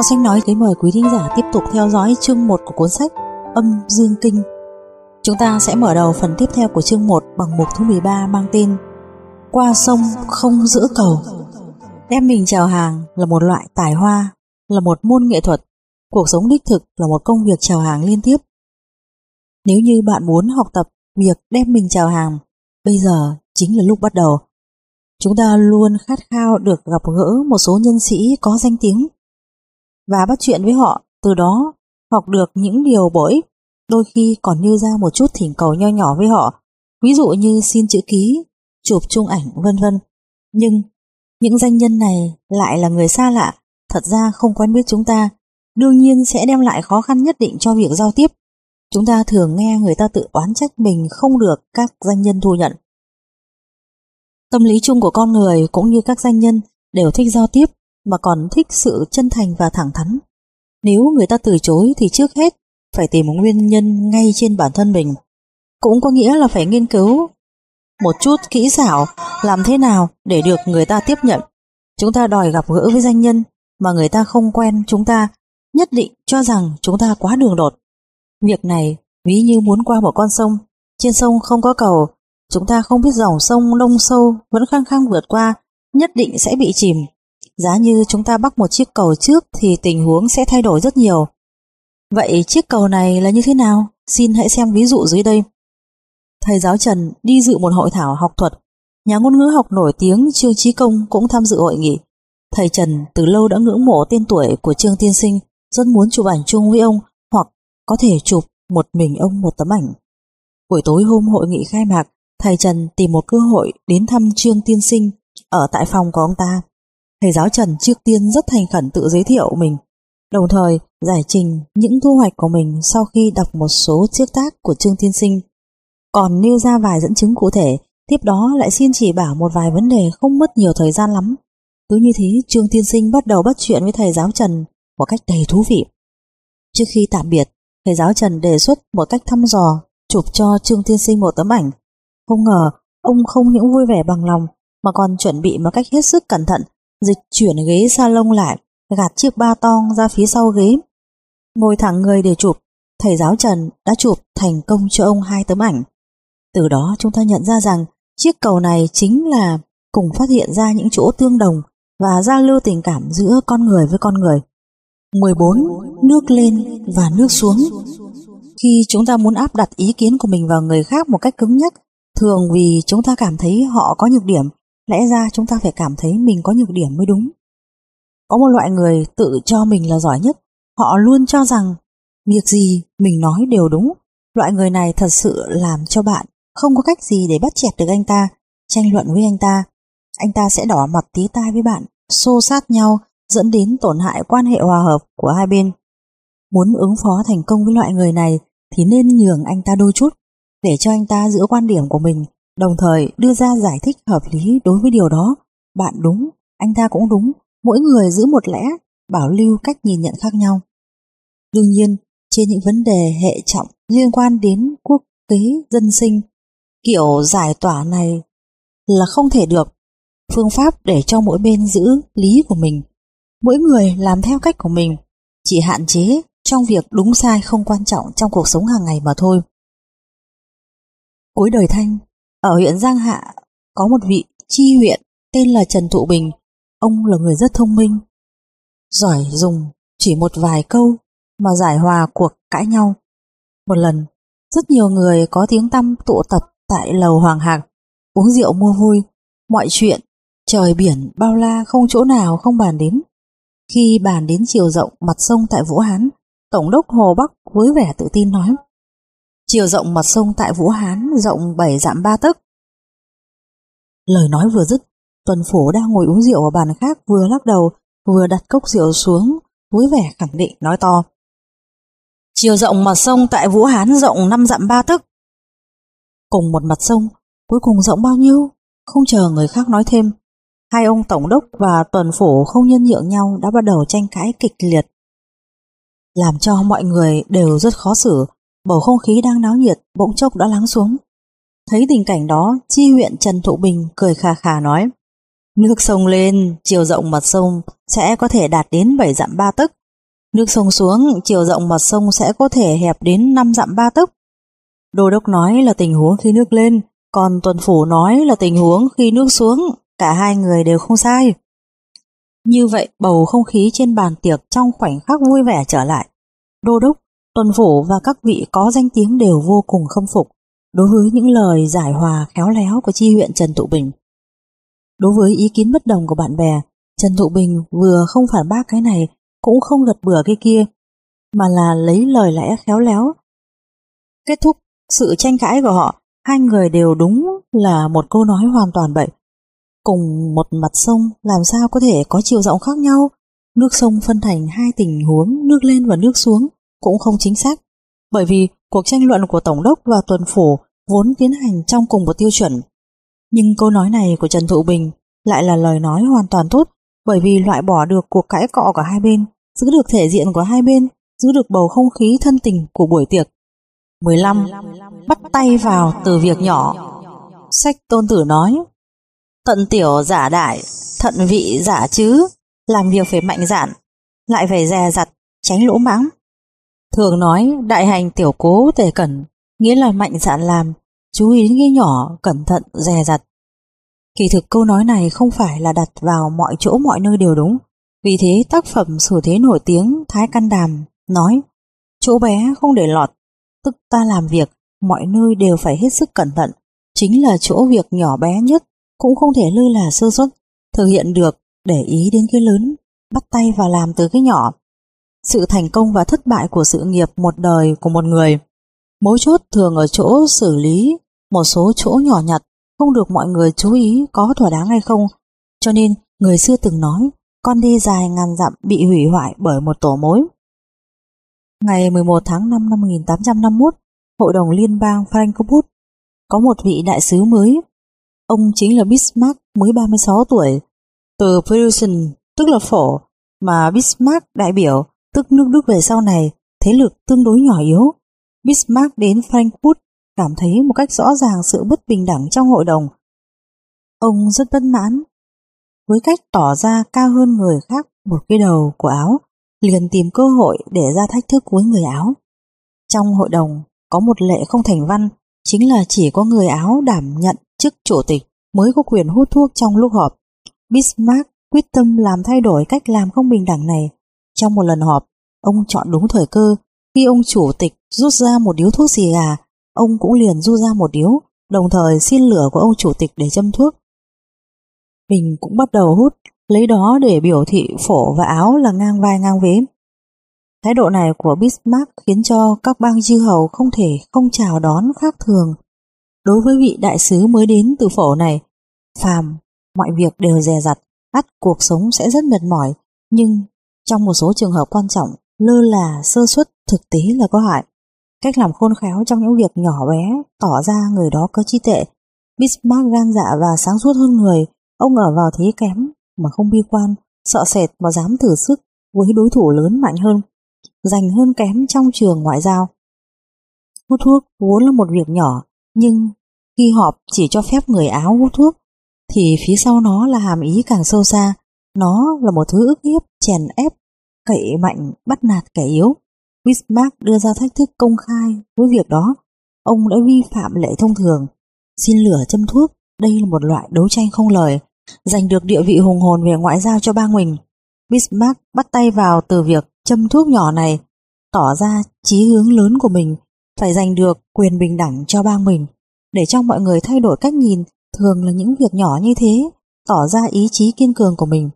Kho sách nói kính mời quý thính giả tiếp tục theo dõi chương 1 của cuốn sách Âm Dương Kinh. Chúng ta sẽ mở đầu phần tiếp theo của chương 1 bằng mục thứ 13 mang tên Qua sông không giữa cầu. Đem mình chào hàng là một loại tài hoa, là một môn nghệ thuật. Cuộc sống đích thực là một công việc chào hàng liên tiếp. Nếu như bạn muốn học tập việc đem mình chào hàng, bây giờ chính là lúc bắt đầu. Chúng ta luôn khát khao được gặp gỡ một số nhân sĩ có danh tiếng và bắt chuyện với họ, từ đó học được những điều bổ ích, đôi khi còn như ra một chút thỉnh cầu nho nhỏ với họ, ví dụ như xin chữ ký, chụp chung ảnh vân vân. Nhưng những danh nhân này lại là người xa lạ, thật ra không quen biết chúng ta, đương nhiên sẽ đem lại khó khăn nhất định cho việc giao tiếp. Chúng ta thường nghe người ta tự oán trách mình không được các danh nhân thu nhận. Tâm lý chung của con người cũng như các danh nhân đều thích giao tiếp mà còn thích sự chân thành và thẳng thắn. Nếu người ta từ chối thì trước hết phải tìm một nguyên nhân ngay trên bản thân mình. Cũng có nghĩa là phải nghiên cứu một chút kỹ xảo làm thế nào để được người ta tiếp nhận. Chúng ta đòi gặp gỡ với danh nhân mà người ta không quen chúng ta nhất định cho rằng chúng ta quá đường đột. Việc này ví như muốn qua một con sông, trên sông không có cầu, chúng ta không biết dòng sông nông sâu vẫn khăng khăng vượt qua, nhất định sẽ bị chìm. Giá như chúng ta bắt một chiếc cầu trước thì tình huống sẽ thay đổi rất nhiều. Vậy chiếc cầu này là như thế nào? Xin hãy xem ví dụ dưới đây. Thầy giáo Trần đi dự một hội thảo học thuật. Nhà ngôn ngữ học nổi tiếng Trương Trí Công cũng tham dự hội nghị. Thầy Trần từ lâu đã ngưỡng mộ tên tuổi của Trương Tiên Sinh, rất muốn chụp ảnh chung với ông hoặc có thể chụp một mình ông một tấm ảnh. Buổi tối hôm hội nghị khai mạc, thầy Trần tìm một cơ hội đến thăm Trương Tiên Sinh ở tại phòng của ông ta. Thầy giáo Trần trước tiên rất thành khẩn tự giới thiệu mình, đồng thời giải trình những thu hoạch của mình sau khi đọc một số chiếc tác của Trương thiên Sinh. Còn nêu ra vài dẫn chứng cụ thể, tiếp đó lại xin chỉ bảo một vài vấn đề không mất nhiều thời gian lắm. Cứ như thế Trương thiên Sinh bắt đầu bắt chuyện với thầy giáo Trần một cách đầy thú vị. Trước khi tạm biệt, thầy giáo Trần đề xuất một cách thăm dò chụp cho Trương thiên Sinh một tấm ảnh. Không ngờ ông không những vui vẻ bằng lòng mà còn chuẩn bị một cách hết sức cẩn thận dịch chuyển ghế salon lại, gạt chiếc ba tong ra phía sau ghế. Ngồi thẳng người để chụp, thầy giáo Trần đã chụp thành công cho ông hai tấm ảnh. Từ đó chúng ta nhận ra rằng chiếc cầu này chính là cùng phát hiện ra những chỗ tương đồng và giao lưu tình cảm giữa con người với con người. 14. Nước lên và nước xuống Khi chúng ta muốn áp đặt ý kiến của mình vào người khác một cách cứng nhắc, thường vì chúng ta cảm thấy họ có nhược điểm Lẽ ra chúng ta phải cảm thấy mình có nhược điểm mới đúng. Có một loại người tự cho mình là giỏi nhất, họ luôn cho rằng việc gì mình nói đều đúng. Loại người này thật sự làm cho bạn không có cách gì để bắt chẹt được anh ta, tranh luận với anh ta. Anh ta sẽ đỏ mặt tí tai với bạn, xô sát nhau, dẫn đến tổn hại quan hệ hòa hợp của hai bên. Muốn ứng phó thành công với loại người này thì nên nhường anh ta đôi chút, để cho anh ta giữ quan điểm của mình đồng thời đưa ra giải thích hợp lý đối với điều đó. Bạn đúng, anh ta cũng đúng, mỗi người giữ một lẽ, bảo lưu cách nhìn nhận khác nhau. Đương nhiên, trên những vấn đề hệ trọng liên quan đến quốc tế dân sinh, kiểu giải tỏa này là không thể được. Phương pháp để cho mỗi bên giữ lý của mình, mỗi người làm theo cách của mình, chỉ hạn chế trong việc đúng sai không quan trọng trong cuộc sống hàng ngày mà thôi. Cuối đời Thanh, ở huyện Giang Hạ có một vị chi huyện tên là Trần Thụ Bình. Ông là người rất thông minh, giỏi dùng chỉ một vài câu mà giải hòa cuộc cãi nhau. Một lần, rất nhiều người có tiếng tăm tụ tập tại lầu Hoàng Hạc, uống rượu mua vui, mọi chuyện, trời biển bao la không chỗ nào không bàn đến. Khi bàn đến chiều rộng mặt sông tại Vũ Hán, Tổng đốc Hồ Bắc với vẻ tự tin nói Chiều rộng mặt sông tại Vũ Hán rộng 7 dặm ba tấc. Lời nói vừa dứt, Tuần Phổ đang ngồi uống rượu ở bàn khác vừa lắc đầu, vừa đặt cốc rượu xuống, vui vẻ khẳng định nói to. Chiều rộng mặt sông tại Vũ Hán rộng 5 dặm ba tấc. Cùng một mặt sông, cuối cùng rộng bao nhiêu? Không chờ người khác nói thêm. Hai ông Tổng đốc và Tuần Phổ không nhân nhượng nhau đã bắt đầu tranh cãi kịch liệt. Làm cho mọi người đều rất khó xử, Bầu không khí đang náo nhiệt bỗng chốc đã lắng xuống. Thấy tình cảnh đó, chi huyện Trần Thụ Bình cười khà khà nói Nước sông lên, chiều rộng mặt sông sẽ có thể đạt đến 7 dặm ba tấc, Nước sông xuống, chiều rộng mặt sông sẽ có thể hẹp đến 5 dặm ba tấc. Đô đốc nói là tình huống khi nước lên, còn tuần phủ nói là tình huống khi nước xuống, cả hai người đều không sai. Như vậy bầu không khí trên bàn tiệc trong khoảnh khắc vui vẻ trở lại. Đô đốc, tuần phủ và các vị có danh tiếng đều vô cùng khâm phục đối với những lời giải hòa khéo léo của chi huyện Trần thụ Bình. Đối với ý kiến bất đồng của bạn bè, Trần Thụ Bình vừa không phản bác cái này, cũng không gật bừa cái kia, mà là lấy lời lẽ khéo léo. Kết thúc sự tranh cãi của họ, hai người đều đúng là một câu nói hoàn toàn bậy. Cùng một mặt sông làm sao có thể có chiều rộng khác nhau, nước sông phân thành hai tình huống nước lên và nước xuống cũng không chính xác, bởi vì cuộc tranh luận của Tổng đốc và Tuần Phủ vốn tiến hành trong cùng một tiêu chuẩn. Nhưng câu nói này của Trần Thụ Bình lại là lời nói hoàn toàn tốt bởi vì loại bỏ được cuộc cãi cọ của hai bên, giữ được thể diện của hai bên, giữ được bầu không khí thân tình của buổi tiệc. 15. Bắt tay vào từ việc nhỏ Sách tôn tử nói Tận tiểu giả đại, thận vị giả chứ, làm việc phải mạnh dạn, lại phải dè dặt, tránh lỗ mãng. Thường nói đại hành tiểu cố tề cẩn, nghĩa là mạnh dạn làm, chú ý đến cái nhỏ, cẩn thận, dè dặt. Kỳ thực câu nói này không phải là đặt vào mọi chỗ mọi nơi đều đúng. Vì thế tác phẩm sử thế nổi tiếng Thái Căn Đàm nói Chỗ bé không để lọt, tức ta làm việc, mọi nơi đều phải hết sức cẩn thận. Chính là chỗ việc nhỏ bé nhất, cũng không thể lơ là sơ suất, thực hiện được, để ý đến cái lớn, bắt tay vào làm từ cái nhỏ. Sự thành công và thất bại của sự nghiệp một đời của một người, mấu chốt thường ở chỗ xử lý một số chỗ nhỏ nhặt không được mọi người chú ý có thỏa đáng hay không. Cho nên người xưa từng nói con đi dài ngàn dặm bị hủy hoại bởi một tổ mối. Ngày 11 tháng 5 năm 1851, Hội đồng Liên bang Frankfurt có một vị đại sứ mới. Ông chính là Bismarck mới 36 tuổi. Từ Preußen, tức là phổ, mà Bismarck đại biểu, tức nước Đức về sau này, thế lực tương đối nhỏ yếu. Bismarck đến Frankfurt cảm thấy một cách rõ ràng sự bất bình đẳng trong hội đồng. Ông rất bất mãn với cách tỏ ra cao hơn người khác một cái đầu của áo, liền tìm cơ hội để ra thách thức với người áo. Trong hội đồng có một lệ không thành văn, chính là chỉ có người áo đảm nhận chức chủ tịch mới có quyền hút thuốc trong lúc họp. Bismarck quyết tâm làm thay đổi cách làm không bình đẳng này. Trong một lần họp, ông chọn đúng thời cơ khi ông chủ tịch rút ra một điếu thuốc xì gà ông cũng liền du ra một điếu, đồng thời xin lửa của ông chủ tịch để châm thuốc. Mình cũng bắt đầu hút, lấy đó để biểu thị phổ và áo là ngang vai ngang vế. Thái độ này của Bismarck khiến cho các bang chư hầu không thể không chào đón khác thường. Đối với vị đại sứ mới đến từ phổ này, phàm, mọi việc đều dè dặt, ắt cuộc sống sẽ rất mệt mỏi, nhưng trong một số trường hợp quan trọng, lơ là sơ suất thực tế là có hại. Cách làm khôn khéo trong những việc nhỏ bé tỏ ra người đó có trí tệ. Bismarck gan dạ và sáng suốt hơn người, ông ở vào thế kém mà không bi quan, sợ sệt và dám thử sức với đối thủ lớn mạnh hơn, giành hơn kém trong trường ngoại giao. Hút thuốc vốn là một việc nhỏ, nhưng khi họp chỉ cho phép người áo hút thuốc, thì phía sau nó là hàm ý càng sâu xa. Nó là một thứ ức hiếp, chèn ép, cậy mạnh, bắt nạt kẻ yếu. Bismarck đưa ra thách thức công khai với việc đó. Ông đã vi phạm lệ thông thường. Xin lửa châm thuốc, đây là một loại đấu tranh không lời, giành được địa vị hùng hồn về ngoại giao cho bang mình. Bismarck bắt tay vào từ việc châm thuốc nhỏ này, tỏ ra chí hướng lớn của mình, phải giành được quyền bình đẳng cho bang mình, để cho mọi người thay đổi cách nhìn thường là những việc nhỏ như thế, tỏ ra ý chí kiên cường của mình.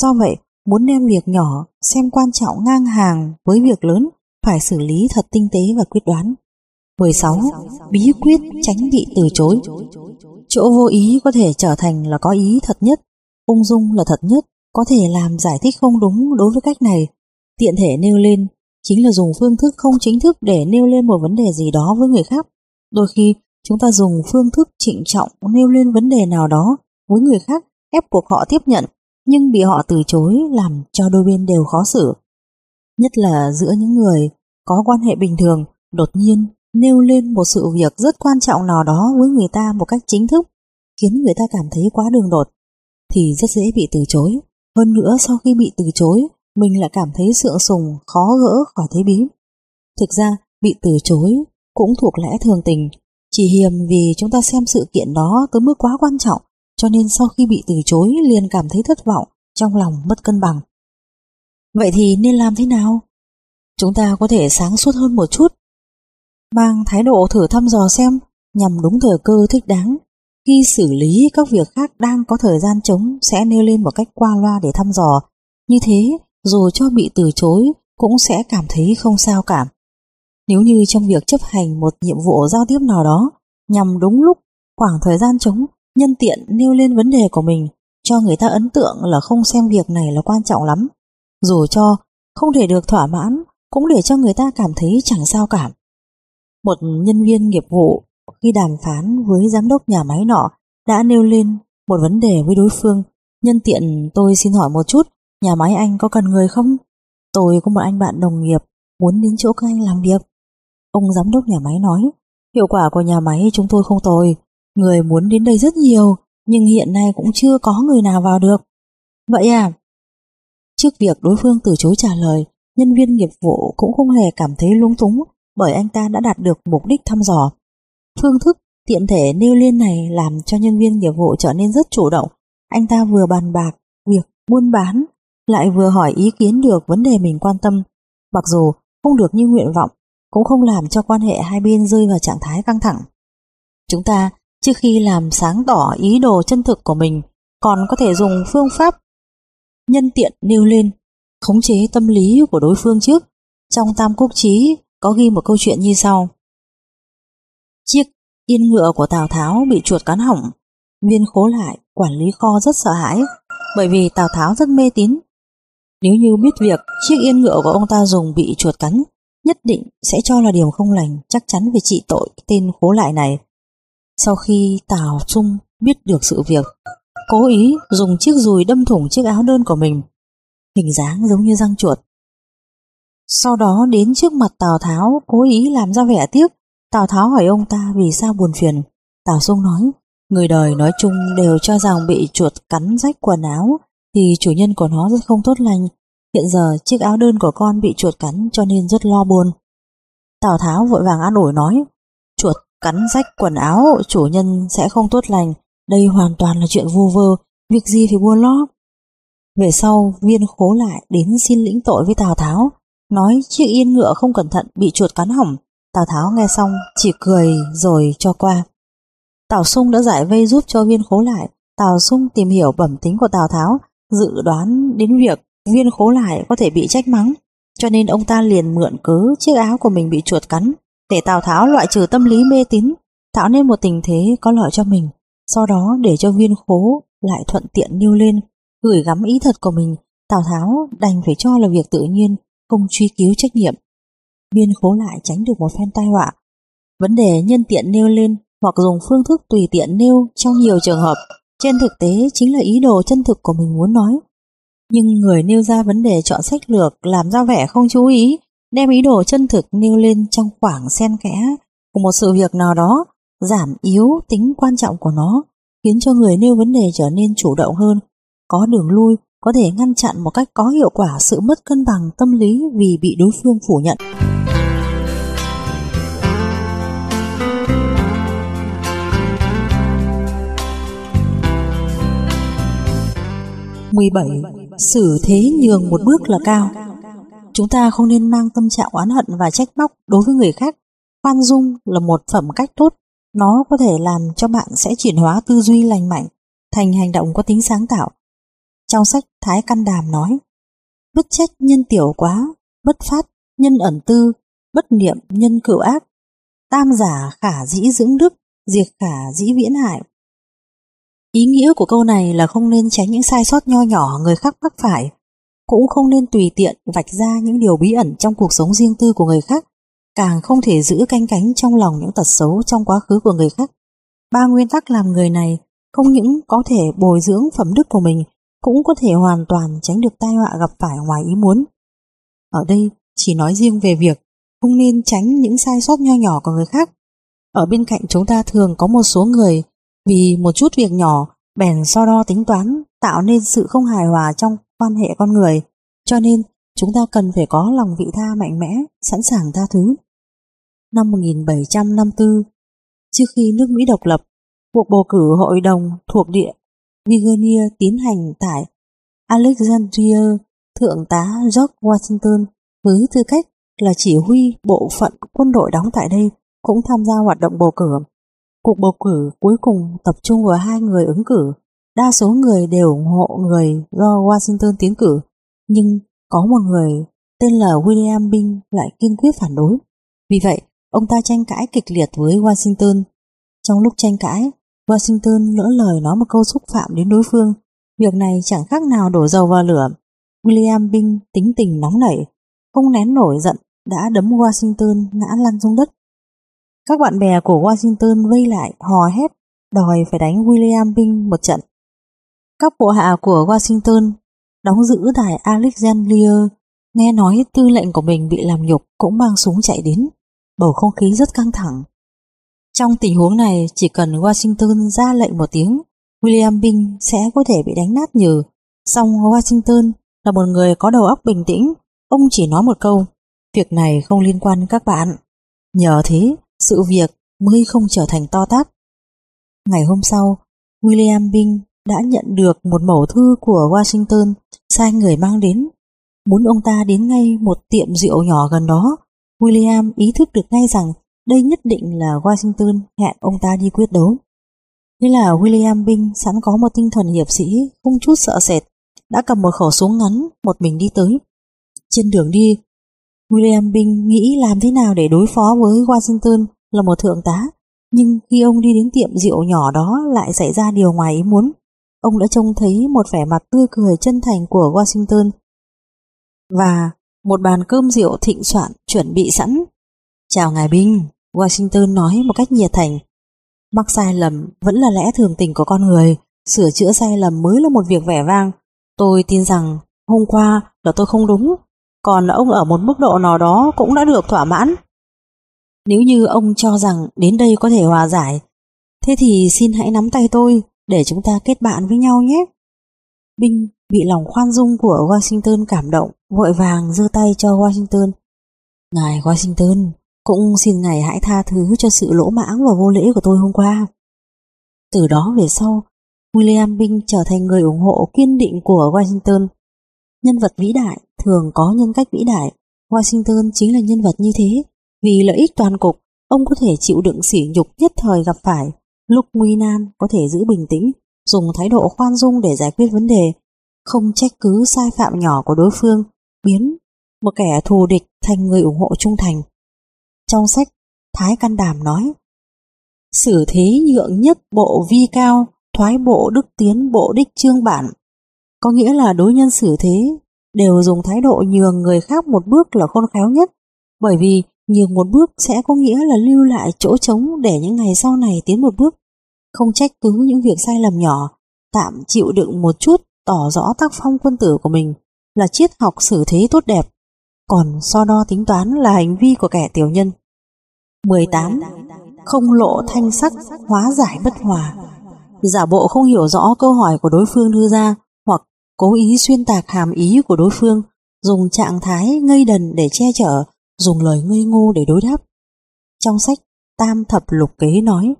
Do vậy, muốn đem việc nhỏ xem quan trọng ngang hàng với việc lớn phải xử lý thật tinh tế và quyết đoán. 16. Bí quyết tránh bị từ chối Chỗ vô ý có thể trở thành là có ý thật nhất, ung dung là thật nhất, có thể làm giải thích không đúng đối với cách này. Tiện thể nêu lên chính là dùng phương thức không chính thức để nêu lên một vấn đề gì đó với người khác. Đôi khi chúng ta dùng phương thức trịnh trọng nêu lên vấn đề nào đó với người khác ép buộc họ tiếp nhận nhưng bị họ từ chối làm cho đôi bên đều khó xử nhất là giữa những người có quan hệ bình thường, đột nhiên nêu lên một sự việc rất quan trọng nào đó với người ta một cách chính thức, khiến người ta cảm thấy quá đường đột, thì rất dễ bị từ chối. Hơn nữa sau khi bị từ chối, mình lại cảm thấy sượng sùng, khó gỡ khỏi thế bí. Thực ra, bị từ chối cũng thuộc lẽ thường tình, chỉ hiềm vì chúng ta xem sự kiện đó tới mức quá quan trọng, cho nên sau khi bị từ chối liền cảm thấy thất vọng, trong lòng mất cân bằng. Vậy thì nên làm thế nào? Chúng ta có thể sáng suốt hơn một chút. Mang thái độ thử thăm dò xem, nhằm đúng thời cơ thích đáng. Khi xử lý các việc khác đang có thời gian trống sẽ nêu lên một cách qua loa để thăm dò. Như thế, dù cho bị từ chối cũng sẽ cảm thấy không sao cảm. Nếu như trong việc chấp hành một nhiệm vụ giao tiếp nào đó nhằm đúng lúc khoảng thời gian trống nhân tiện nêu lên vấn đề của mình cho người ta ấn tượng là không xem việc này là quan trọng lắm. Dù cho không thể được thỏa mãn cũng để cho người ta cảm thấy chẳng sao cả Một nhân viên nghiệp vụ khi đàm phán với giám đốc nhà máy nọ đã nêu lên một vấn đề với đối phương. Nhân tiện tôi xin hỏi một chút, nhà máy anh có cần người không? Tôi có một anh bạn đồng nghiệp muốn đến chỗ các anh làm việc. Ông giám đốc nhà máy nói, hiệu quả của nhà máy chúng tôi không tồi, người muốn đến đây rất nhiều, nhưng hiện nay cũng chưa có người nào vào được. Vậy à? Trước việc đối phương từ chối trả lời, nhân viên nghiệp vụ cũng không hề cảm thấy lung túng bởi anh ta đã đạt được mục đích thăm dò. Phương thức tiện thể nêu lên này làm cho nhân viên nghiệp vụ trở nên rất chủ động. Anh ta vừa bàn bạc việc buôn bán, lại vừa hỏi ý kiến được vấn đề mình quan tâm. Mặc dù không được như nguyện vọng, cũng không làm cho quan hệ hai bên rơi vào trạng thái căng thẳng. Chúng ta, trước khi làm sáng tỏ ý đồ chân thực của mình, còn có thể dùng phương pháp nhân tiện nêu lên, khống chế tâm lý của đối phương trước. Trong Tam Quốc Chí có ghi một câu chuyện như sau. Chiếc yên ngựa của Tào Tháo bị chuột cắn hỏng, viên khố lại, quản lý kho rất sợ hãi, bởi vì Tào Tháo rất mê tín. Nếu như biết việc chiếc yên ngựa của ông ta dùng bị chuột cắn, nhất định sẽ cho là điều không lành, chắc chắn phải trị tội tên khố lại này. Sau khi Tào Trung biết được sự việc, cố ý dùng chiếc dùi đâm thủng chiếc áo đơn của mình, hình dáng giống như răng chuột. Sau đó đến trước mặt Tào Tháo cố ý làm ra vẻ tiếc, Tào Tháo hỏi ông ta vì sao buồn phiền. Tào Trung nói, người đời nói chung đều cho rằng bị chuột cắn rách quần áo thì chủ nhân của nó rất không tốt lành. Hiện giờ chiếc áo đơn của con bị chuột cắn cho nên rất lo buồn. Tào Tháo vội vàng an ủi nói, cắn rách quần áo chủ nhân sẽ không tốt lành, đây hoàn toàn là chuyện vô vơ, việc gì phải buôn lót. Về sau, viên khố lại đến xin lĩnh tội với Tào Tháo, nói chiếc yên ngựa không cẩn thận bị chuột cắn hỏng. Tào Tháo nghe xong chỉ cười rồi cho qua. Tào Sung đã giải vây giúp cho viên khố lại. Tào Sung tìm hiểu bẩm tính của Tào Tháo, dự đoán đến việc viên khố lại có thể bị trách mắng, cho nên ông ta liền mượn cớ chiếc áo của mình bị chuột cắn, để Tào Tháo loại trừ tâm lý mê tín, tạo nên một tình thế có lợi cho mình. Sau đó để cho viên khố lại thuận tiện nêu lên, gửi gắm ý thật của mình, Tào Tháo đành phải cho là việc tự nhiên, không truy cứu trách nhiệm. Viên khố lại tránh được một phen tai họa. Vấn đề nhân tiện nêu lên hoặc dùng phương thức tùy tiện nêu trong nhiều trường hợp, trên thực tế chính là ý đồ chân thực của mình muốn nói. Nhưng người nêu ra vấn đề chọn sách lược làm ra vẻ không chú ý, đem ý đồ chân thực nêu lên trong khoảng xen kẽ của một sự việc nào đó, giảm yếu tính quan trọng của nó, khiến cho người nêu vấn đề trở nên chủ động hơn, có đường lui, có thể ngăn chặn một cách có hiệu quả sự mất cân bằng tâm lý vì bị đối phương phủ nhận. 17. Xử thế nhường một bước là cao Chúng ta không nên mang tâm trạng oán hận và trách móc đối với người khác. Khoan dung là một phẩm cách tốt. Nó có thể làm cho bạn sẽ chuyển hóa tư duy lành mạnh thành hành động có tính sáng tạo. Trong sách Thái Căn Đàm nói Bất trách nhân tiểu quá, bất phát nhân ẩn tư, bất niệm nhân cựu ác, tam giả khả dĩ dưỡng đức, diệt khả dĩ viễn hại. Ý nghĩa của câu này là không nên tránh những sai sót nho nhỏ người khác mắc phải, cũng không nên tùy tiện vạch ra những điều bí ẩn trong cuộc sống riêng tư của người khác, càng không thể giữ canh cánh trong lòng những tật xấu trong quá khứ của người khác. Ba nguyên tắc làm người này không những có thể bồi dưỡng phẩm đức của mình, cũng có thể hoàn toàn tránh được tai họa gặp phải ngoài ý muốn. Ở đây chỉ nói riêng về việc không nên tránh những sai sót nho nhỏ của người khác. Ở bên cạnh chúng ta thường có một số người vì một chút việc nhỏ bèn so đo tính toán tạo nên sự không hài hòa trong quan hệ con người cho nên chúng ta cần phải có lòng vị tha mạnh mẽ, sẵn sàng tha thứ. Năm 1754, trước khi nước Mỹ độc lập, cuộc bầu cử hội đồng thuộc địa Virginia tiến hành tại Alexandria, Thượng tá George Washington với tư cách là chỉ huy bộ phận quân đội đóng tại đây cũng tham gia hoạt động bầu cử. Cuộc bầu cử cuối cùng tập trung vào hai người ứng cử. Đa số người đều ủng hộ người do Washington tiến cử, nhưng có một người tên là William Bing lại kiên quyết phản đối. Vì vậy, ông ta tranh cãi kịch liệt với Washington. Trong lúc tranh cãi, Washington lỡ lời nói một câu xúc phạm đến đối phương. Việc này chẳng khác nào đổ dầu vào lửa. William Bing tính tình nóng nảy, không nén nổi giận đã đấm Washington ngã lăn xuống đất. Các bạn bè của Washington vây lại hò hét đòi phải đánh William Bing một trận. Các bộ hạ của Washington đóng giữ tại Alexandria, nghe nói tư lệnh của mình bị làm nhục cũng mang súng chạy đến. Bầu không khí rất căng thẳng. Trong tình huống này, chỉ cần Washington ra lệnh một tiếng, William Bing sẽ có thể bị đánh nát nhừ. Song Washington là một người có đầu óc bình tĩnh, Ông chỉ nói một câu, Việc này không liên quan các bạn Nhờ thế, sự việc mới không trở thành to tát Ngày hôm sau, William Bing đã nhận được một mẫu thư của Washington sai người mang đến muốn ông ta đến ngay một tiệm rượu nhỏ gần đó William ý thức được ngay rằng đây nhất định là Washington hẹn ông ta đi quyết đấu. Thế là William Bing sẵn có một tinh thần hiệp sĩ, không chút sợ sệt, đã cầm một khẩu súng ngắn, một mình đi tới. Trên đường đi, William Bing nghĩ làm thế nào để đối phó với Washington là một thượng tá, nhưng khi ông đi đến tiệm rượu nhỏ đó lại xảy ra điều ngoài ý muốn. Ông đã trông thấy một vẻ mặt tươi cười chân thành của Washington và một bàn cơm rượu thịnh soạn chuẩn bị sẵn. Chào ngài Binh, Washington nói một cách nhiệt thành. Mắc sai lầm vẫn là lẽ thường tình của con người, sửa chữa sai lầm mới là một việc vẻ vang. Tôi tin rằng hôm qua là tôi không đúng, còn ông ở một mức độ nào đó cũng đã được thỏa mãn. Nếu như ông cho rằng đến đây có thể hòa giải, thế thì xin hãy nắm tay tôi để chúng ta kết bạn với nhau nhé. Binh bị lòng khoan dung của Washington cảm động, vội vàng giơ tay cho Washington. Ngài Washington, cũng xin ngài hãy tha thứ cho sự lỗ mãng và vô lễ của tôi hôm qua. Từ đó về sau, William Binh trở thành người ủng hộ kiên định của Washington. Nhân vật vĩ đại thường có nhân cách vĩ đại. Washington chính là nhân vật như thế. Vì lợi ích toàn cục, ông có thể chịu đựng sỉ nhục nhất thời gặp phải. Lúc nguy nan có thể giữ bình tĩnh, dùng thái độ khoan dung để giải quyết vấn đề, không trách cứ sai phạm nhỏ của đối phương, biến một kẻ thù địch thành người ủng hộ trung thành. Trong sách, Thái Căn Đàm nói, Sử thế nhượng nhất bộ vi cao, thoái bộ đức tiến bộ đích trương bản. Có nghĩa là đối nhân xử thế đều dùng thái độ nhường người khác một bước là khôn khéo nhất, bởi vì nhường một bước sẽ có nghĩa là lưu lại chỗ trống để những ngày sau này tiến một bước. Không trách cứ những việc sai lầm nhỏ, tạm chịu đựng một chút tỏ rõ tác phong quân tử của mình là triết học xử thế tốt đẹp, còn so đo tính toán là hành vi của kẻ tiểu nhân. 18. Không lộ thanh sắc, hóa giải bất hòa. Giả bộ không hiểu rõ câu hỏi của đối phương đưa ra hoặc cố ý xuyên tạc hàm ý của đối phương, dùng trạng thái ngây đần để che chở, dùng lời ngây ngô để đối đáp. Trong sách Tam Thập Lục Kế nói,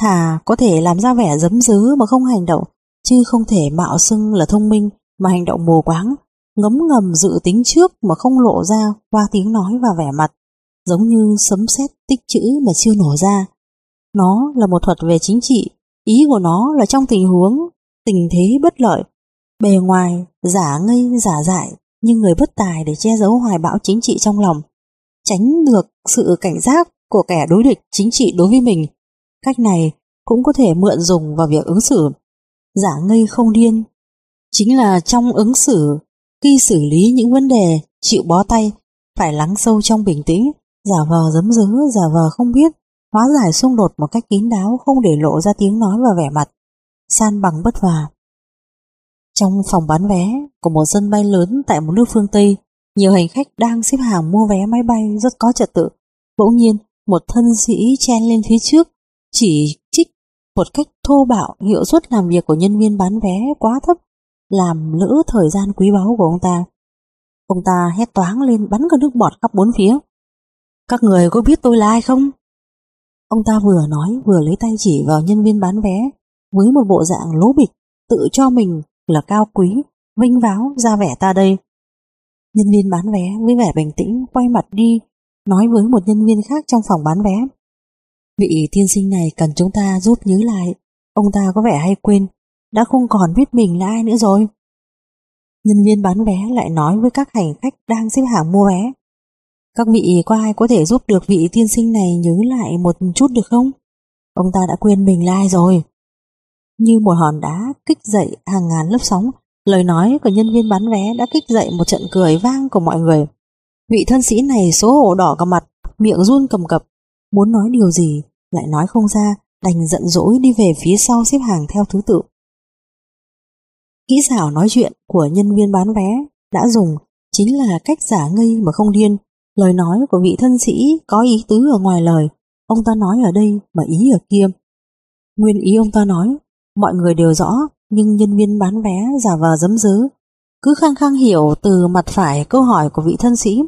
thà có thể làm ra vẻ dấm dứ mà không hành động, chứ không thể mạo xưng là thông minh mà hành động mù quáng, ngấm ngầm dự tính trước mà không lộ ra qua tiếng nói và vẻ mặt giống như sấm sét tích chữ mà chưa nổ ra. Nó là một thuật về chính trị, ý của nó là trong tình huống, tình thế bất lợi, bề ngoài giả ngây giả dại nhưng người bất tài để che giấu hoài bão chính trị trong lòng, tránh được sự cảnh giác của kẻ đối địch chính trị đối với mình. Cách này cũng có thể mượn dùng vào việc ứng xử. Giả ngây không điên, chính là trong ứng xử, khi xử lý những vấn đề, chịu bó tay, phải lắng sâu trong bình tĩnh, giả vờ giấm dứ, giả vờ không biết, hóa giải xung đột một cách kín đáo không để lộ ra tiếng nói và vẻ mặt, san bằng bất hòa. Trong phòng bán vé của một sân bay lớn tại một nước phương Tây, nhiều hành khách đang xếp hàng mua vé máy bay rất có trật tự. Bỗng nhiên, một thân sĩ chen lên phía trước, chỉ trích một cách thô bạo hiệu suất làm việc của nhân viên bán vé quá thấp, làm lỡ thời gian quý báu của ông ta. Ông ta hét toáng lên bắn cả nước bọt khắp bốn phía. Các người có biết tôi là ai không? Ông ta vừa nói vừa lấy tay chỉ vào nhân viên bán vé với một bộ dạng lố bịch tự cho mình là cao quý, vinh váo ra vẻ ta đây. Nhân viên bán vé với vẻ bình tĩnh quay mặt đi nói với một nhân viên khác trong phòng bán vé. Vị tiên sinh này cần chúng ta giúp nhớ lại. Ông ta có vẻ hay quên, đã không còn biết mình là ai nữa rồi. Nhân viên bán vé lại nói với các hành khách đang xếp hàng mua vé. Các vị có ai có thể giúp được vị tiên sinh này nhớ lại một chút được không? Ông ta đã quên mình là ai rồi. Như một hòn đá kích dậy hàng ngàn lớp sóng, lời nói của nhân viên bán vé đã kích dậy một trận cười vang của mọi người. Vị thân sĩ này số hổ đỏ cả mặt, miệng run cầm cập, muốn nói điều gì lại nói không ra, đành giận dỗi đi về phía sau xếp hàng theo thứ tự. Kỹ xảo nói chuyện của nhân viên bán vé đã dùng chính là cách giả ngây mà không điên. Lời nói của vị thân sĩ có ý tứ ở ngoài lời, ông ta nói ở đây mà ý ở kia. Nguyên ý ông ta nói, mọi người đều rõ, nhưng nhân viên bán vé giả vờ dấm dứ, cứ khăng khăng hiểu từ mặt phải câu hỏi của vị thân sĩ.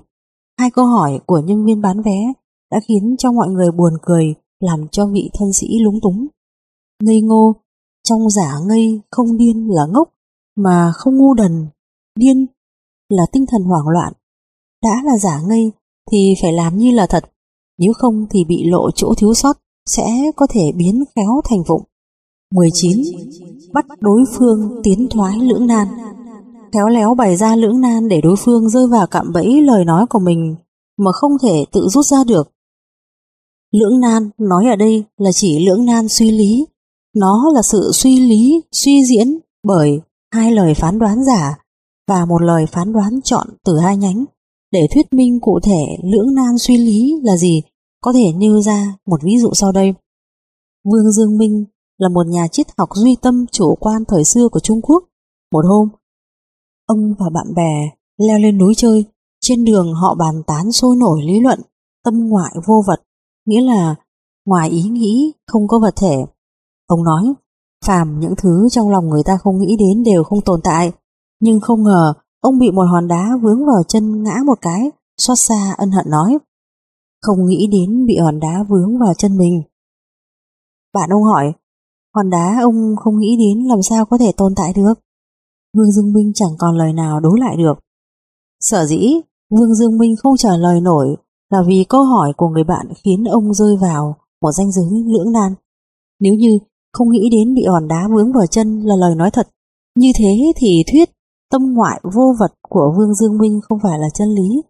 Hai câu hỏi của nhân viên bán vé đã khiến cho mọi người buồn cười, làm cho vị thân sĩ lúng túng. Ngây ngô, trong giả ngây không điên là ngốc, mà không ngu đần, điên là tinh thần hoảng loạn. Đã là giả ngây thì phải làm như là thật, nếu không thì bị lộ chỗ thiếu sót sẽ có thể biến khéo thành vụng. 19. Bắt đối phương tiến thoái lưỡng nan Khéo léo bày ra lưỡng nan để đối phương rơi vào cạm bẫy lời nói của mình mà không thể tự rút ra được. Lưỡng nan nói ở đây là chỉ lưỡng nan suy lý. Nó là sự suy lý, suy diễn bởi hai lời phán đoán giả và một lời phán đoán chọn từ hai nhánh. Để thuyết minh cụ thể lưỡng nan suy lý là gì, có thể nêu ra một ví dụ sau đây. Vương Dương Minh là một nhà triết học duy tâm chủ quan thời xưa của Trung Quốc. Một hôm, ông và bạn bè leo lên núi chơi, trên đường họ bàn tán sôi nổi lý luận tâm ngoại vô vật, nghĩa là ngoài ý nghĩ không có vật thể. Ông nói, phàm những thứ trong lòng người ta không nghĩ đến đều không tồn tại, nhưng không ngờ ông bị một hòn đá vướng vào chân ngã một cái, xót xa ân hận nói. Không nghĩ đến bị hòn đá vướng vào chân mình. Bạn ông hỏi, hòn đá ông không nghĩ đến làm sao có thể tồn tại được? Vương Dương Minh chẳng còn lời nào đối lại được. Sở dĩ Vương Dương Minh không trả lời nổi là vì câu hỏi của người bạn khiến ông rơi vào một danh giới lưỡng nan. Nếu như không nghĩ đến bị hòn đá vướng vào chân là lời nói thật, như thế thì thuyết tâm ngoại vô vật của Vương Dương Minh không phải là chân lý.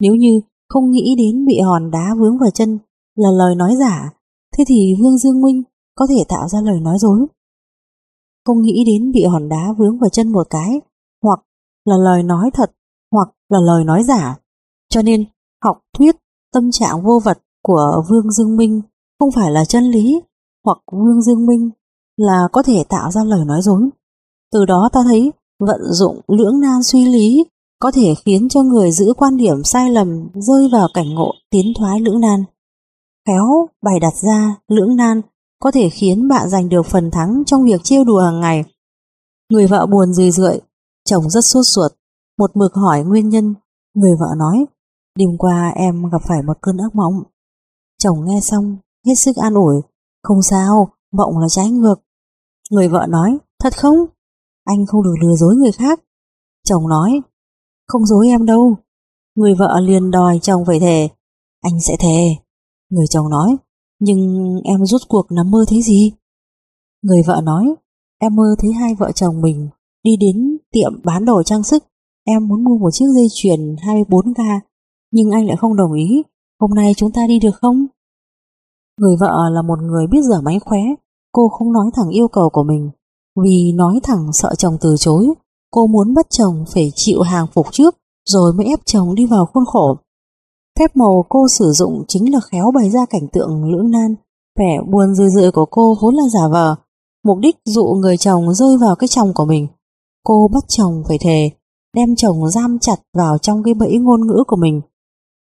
Nếu như không nghĩ đến bị hòn đá vướng vào chân là lời nói giả, thế thì Vương Dương Minh có thể tạo ra lời nói dối. Không nghĩ đến bị hòn đá vướng vào chân một cái, hoặc là lời nói thật, hoặc là lời nói giả. Cho nên, học thuyết tâm trạng vô vật của Vương Dương Minh không phải là chân lý, hoặc Vương Dương Minh là có thể tạo ra lời nói dối. Từ đó ta thấy vận dụng lưỡng nan suy lý có thể khiến cho người giữ quan điểm sai lầm rơi vào cảnh ngộ tiến thoái lưỡng nan. Khéo bài đặt ra lưỡng nan có thể khiến bạn giành được phần thắng trong việc trêu đùa hàng ngày. Người vợ buồn rười rượi, chồng rất sốt ruột, một mực hỏi nguyên nhân. Người vợ nói, đêm qua em gặp phải một cơn ác mộng. Chồng nghe xong, hết sức an ủi, không sao, mộng là trái ngược. Người vợ nói, thật không? Anh không được lừa dối người khác. Chồng nói, không dối em đâu. Người vợ liền đòi chồng phải thề, anh sẽ thề. Người chồng nói, nhưng em rút cuộc nằm mơ thấy gì? Người vợ nói, em mơ thấy hai vợ chồng mình đi đến tiệm bán đồ trang sức. Em muốn mua một chiếc dây chuyền 24K, nhưng anh lại không đồng ý. Hôm nay chúng ta đi được không? Người vợ là một người biết dở máy khóe, cô không nói thẳng yêu cầu của mình. Vì nói thẳng sợ chồng từ chối, cô muốn bắt chồng phải chịu hàng phục trước rồi mới ép chồng đi vào khuôn khổ. Phép màu cô sử dụng chính là khéo bày ra cảnh tượng lưỡng nan, vẻ buồn rười rượi của cô vốn là giả vờ, mục đích dụ người chồng rơi vào cái chồng của mình. Cô bắt chồng phải thề, đem chồng giam chặt vào trong cái bẫy ngôn ngữ của mình.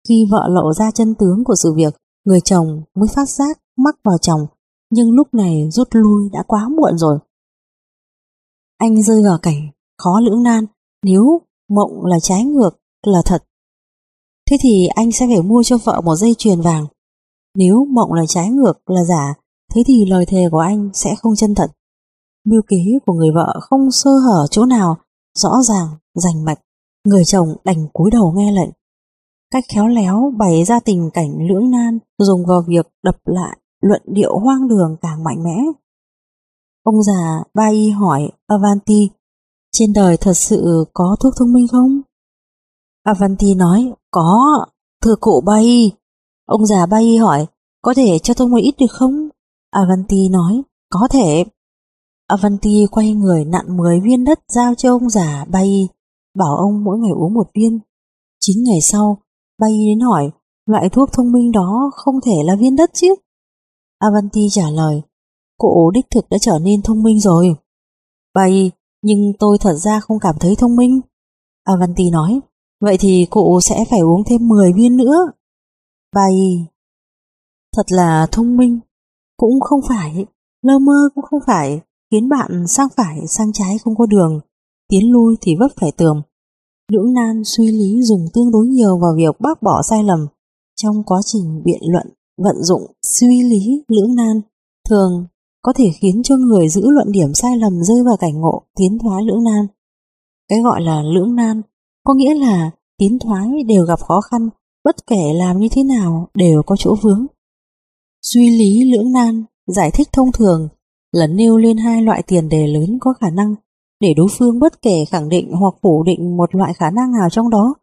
Khi vợ lộ ra chân tướng của sự việc, người chồng mới phát giác mắc vào chồng, nhưng lúc này rút lui đã quá muộn rồi. Anh rơi vào cảnh khó lưỡng nan, nếu mộng là trái ngược là thật. Thế thì anh sẽ phải mua cho vợ một dây chuyền vàng. Nếu mộng là trái ngược là giả, thế thì lời thề của anh sẽ không chân thật. Mưu kế của người vợ không sơ hở chỗ nào, rõ ràng, rành mạch. Người chồng đành cúi đầu nghe lệnh. Cách khéo léo bày ra tình cảnh lưỡng nan dùng vào việc đập lại luận điệu hoang đường càng mạnh mẽ. Ông già ba y hỏi Avanti, trên đời thật sự có thuốc thông minh không? Avanti nói, có, thưa cụ ba y. Ông già ba y hỏi, có thể cho tôi một ít được không? Avanti nói, có thể. Avanti quay người nặn 10 viên đất giao cho ông già ba y, bảo ông mỗi ngày uống một viên. 9 ngày sau, Bay đến hỏi, loại thuốc thông minh đó không thể là viên đất chứ? Avanti trả lời, cụ đích thực đã trở nên thông minh rồi. Bay, nhưng tôi thật ra không cảm thấy thông minh. Avanti nói, vậy thì cụ sẽ phải uống thêm 10 viên nữa. Bay, thật là thông minh, cũng không phải, lơ mơ cũng không phải, khiến bạn sang phải sang trái không có đường, tiến lui thì vấp phải tường. Lưỡng nan suy lý dùng tương đối nhiều vào việc bác bỏ sai lầm trong quá trình biện luận vận dụng suy lý lưỡng nan thường có thể khiến cho người giữ luận điểm sai lầm rơi vào cảnh ngộ tiến thoái lưỡng nan. Cái gọi là lưỡng nan có nghĩa là tiến thoái đều gặp khó khăn, bất kể làm như thế nào đều có chỗ vướng. Suy lý lưỡng nan giải thích thông thường là nêu lên hai loại tiền đề lớn có khả năng để đối phương bất kể khẳng định hoặc phủ định một loại khả năng nào trong đó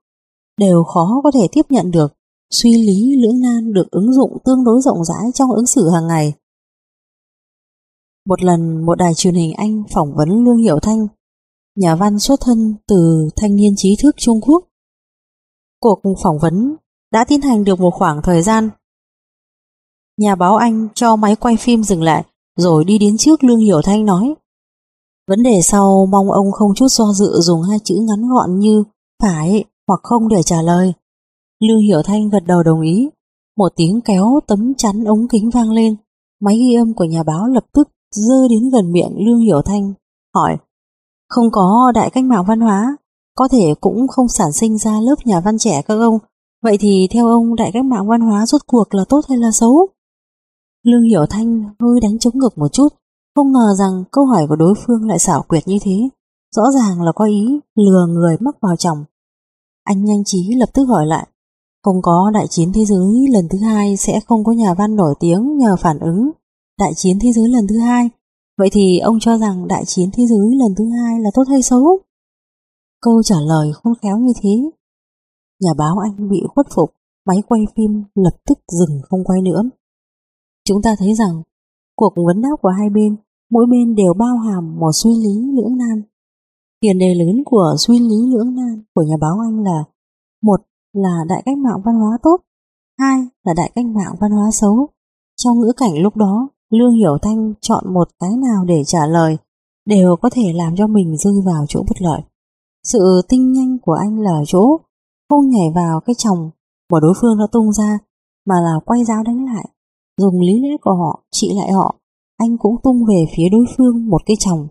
đều khó có thể tiếp nhận được Suy lý lưỡng nan được ứng dụng tương đối rộng rãi trong ứng xử hàng ngày. Một lần một đài truyền hình Anh phỏng vấn Lương Hiểu Thanh, nhà văn xuất thân từ thanh niên trí thức Trung Quốc. Cuộc phỏng vấn đã tiến hành được một khoảng thời gian. Nhà báo Anh cho máy quay phim dừng lại rồi đi đến trước Lương Hiểu Thanh nói Vấn đề sau mong ông không chút do dự dùng hai chữ ngắn gọn như phải hoặc không để trả lời. Lương Hiểu Thanh gật đầu đồng ý. Một tiếng kéo tấm chắn ống kính vang lên. Máy ghi âm của nhà báo lập tức dơ đến gần miệng Lương Hiểu Thanh, hỏi Không có đại cách mạng văn hóa, có thể cũng không sản sinh ra lớp nhà văn trẻ các ông. Vậy thì theo ông đại cách mạng văn hóa rốt cuộc là tốt hay là xấu? Lương Hiểu Thanh hơi đánh chống ngực một chút, không ngờ rằng câu hỏi của đối phương lại xảo quyệt như thế. Rõ ràng là có ý lừa người mắc vào chồng. Anh nhanh trí lập tức hỏi lại không có đại chiến thế giới lần thứ hai sẽ không có nhà văn nổi tiếng nhờ phản ứng đại chiến thế giới lần thứ hai. Vậy thì ông cho rằng đại chiến thế giới lần thứ hai là tốt hay xấu? Câu trả lời khôn khéo như thế. Nhà báo anh bị khuất phục, máy quay phim lập tức dừng không quay nữa. Chúng ta thấy rằng cuộc vấn đáp của hai bên, mỗi bên đều bao hàm một suy lý lưỡng nan. Tiền đề lớn của suy lý lưỡng nan của nhà báo anh là một là đại cách mạng văn hóa tốt, hai là đại cách mạng văn hóa xấu. Trong ngữ cảnh lúc đó, Lương Hiểu Thanh chọn một cái nào để trả lời đều có thể làm cho mình rơi vào chỗ bất lợi. Sự tinh nhanh của anh là chỗ không nhảy vào cái chồng mà đối phương đã tung ra mà là quay giáo đánh lại. Dùng lý lẽ của họ trị lại họ, anh cũng tung về phía đối phương một cái chồng.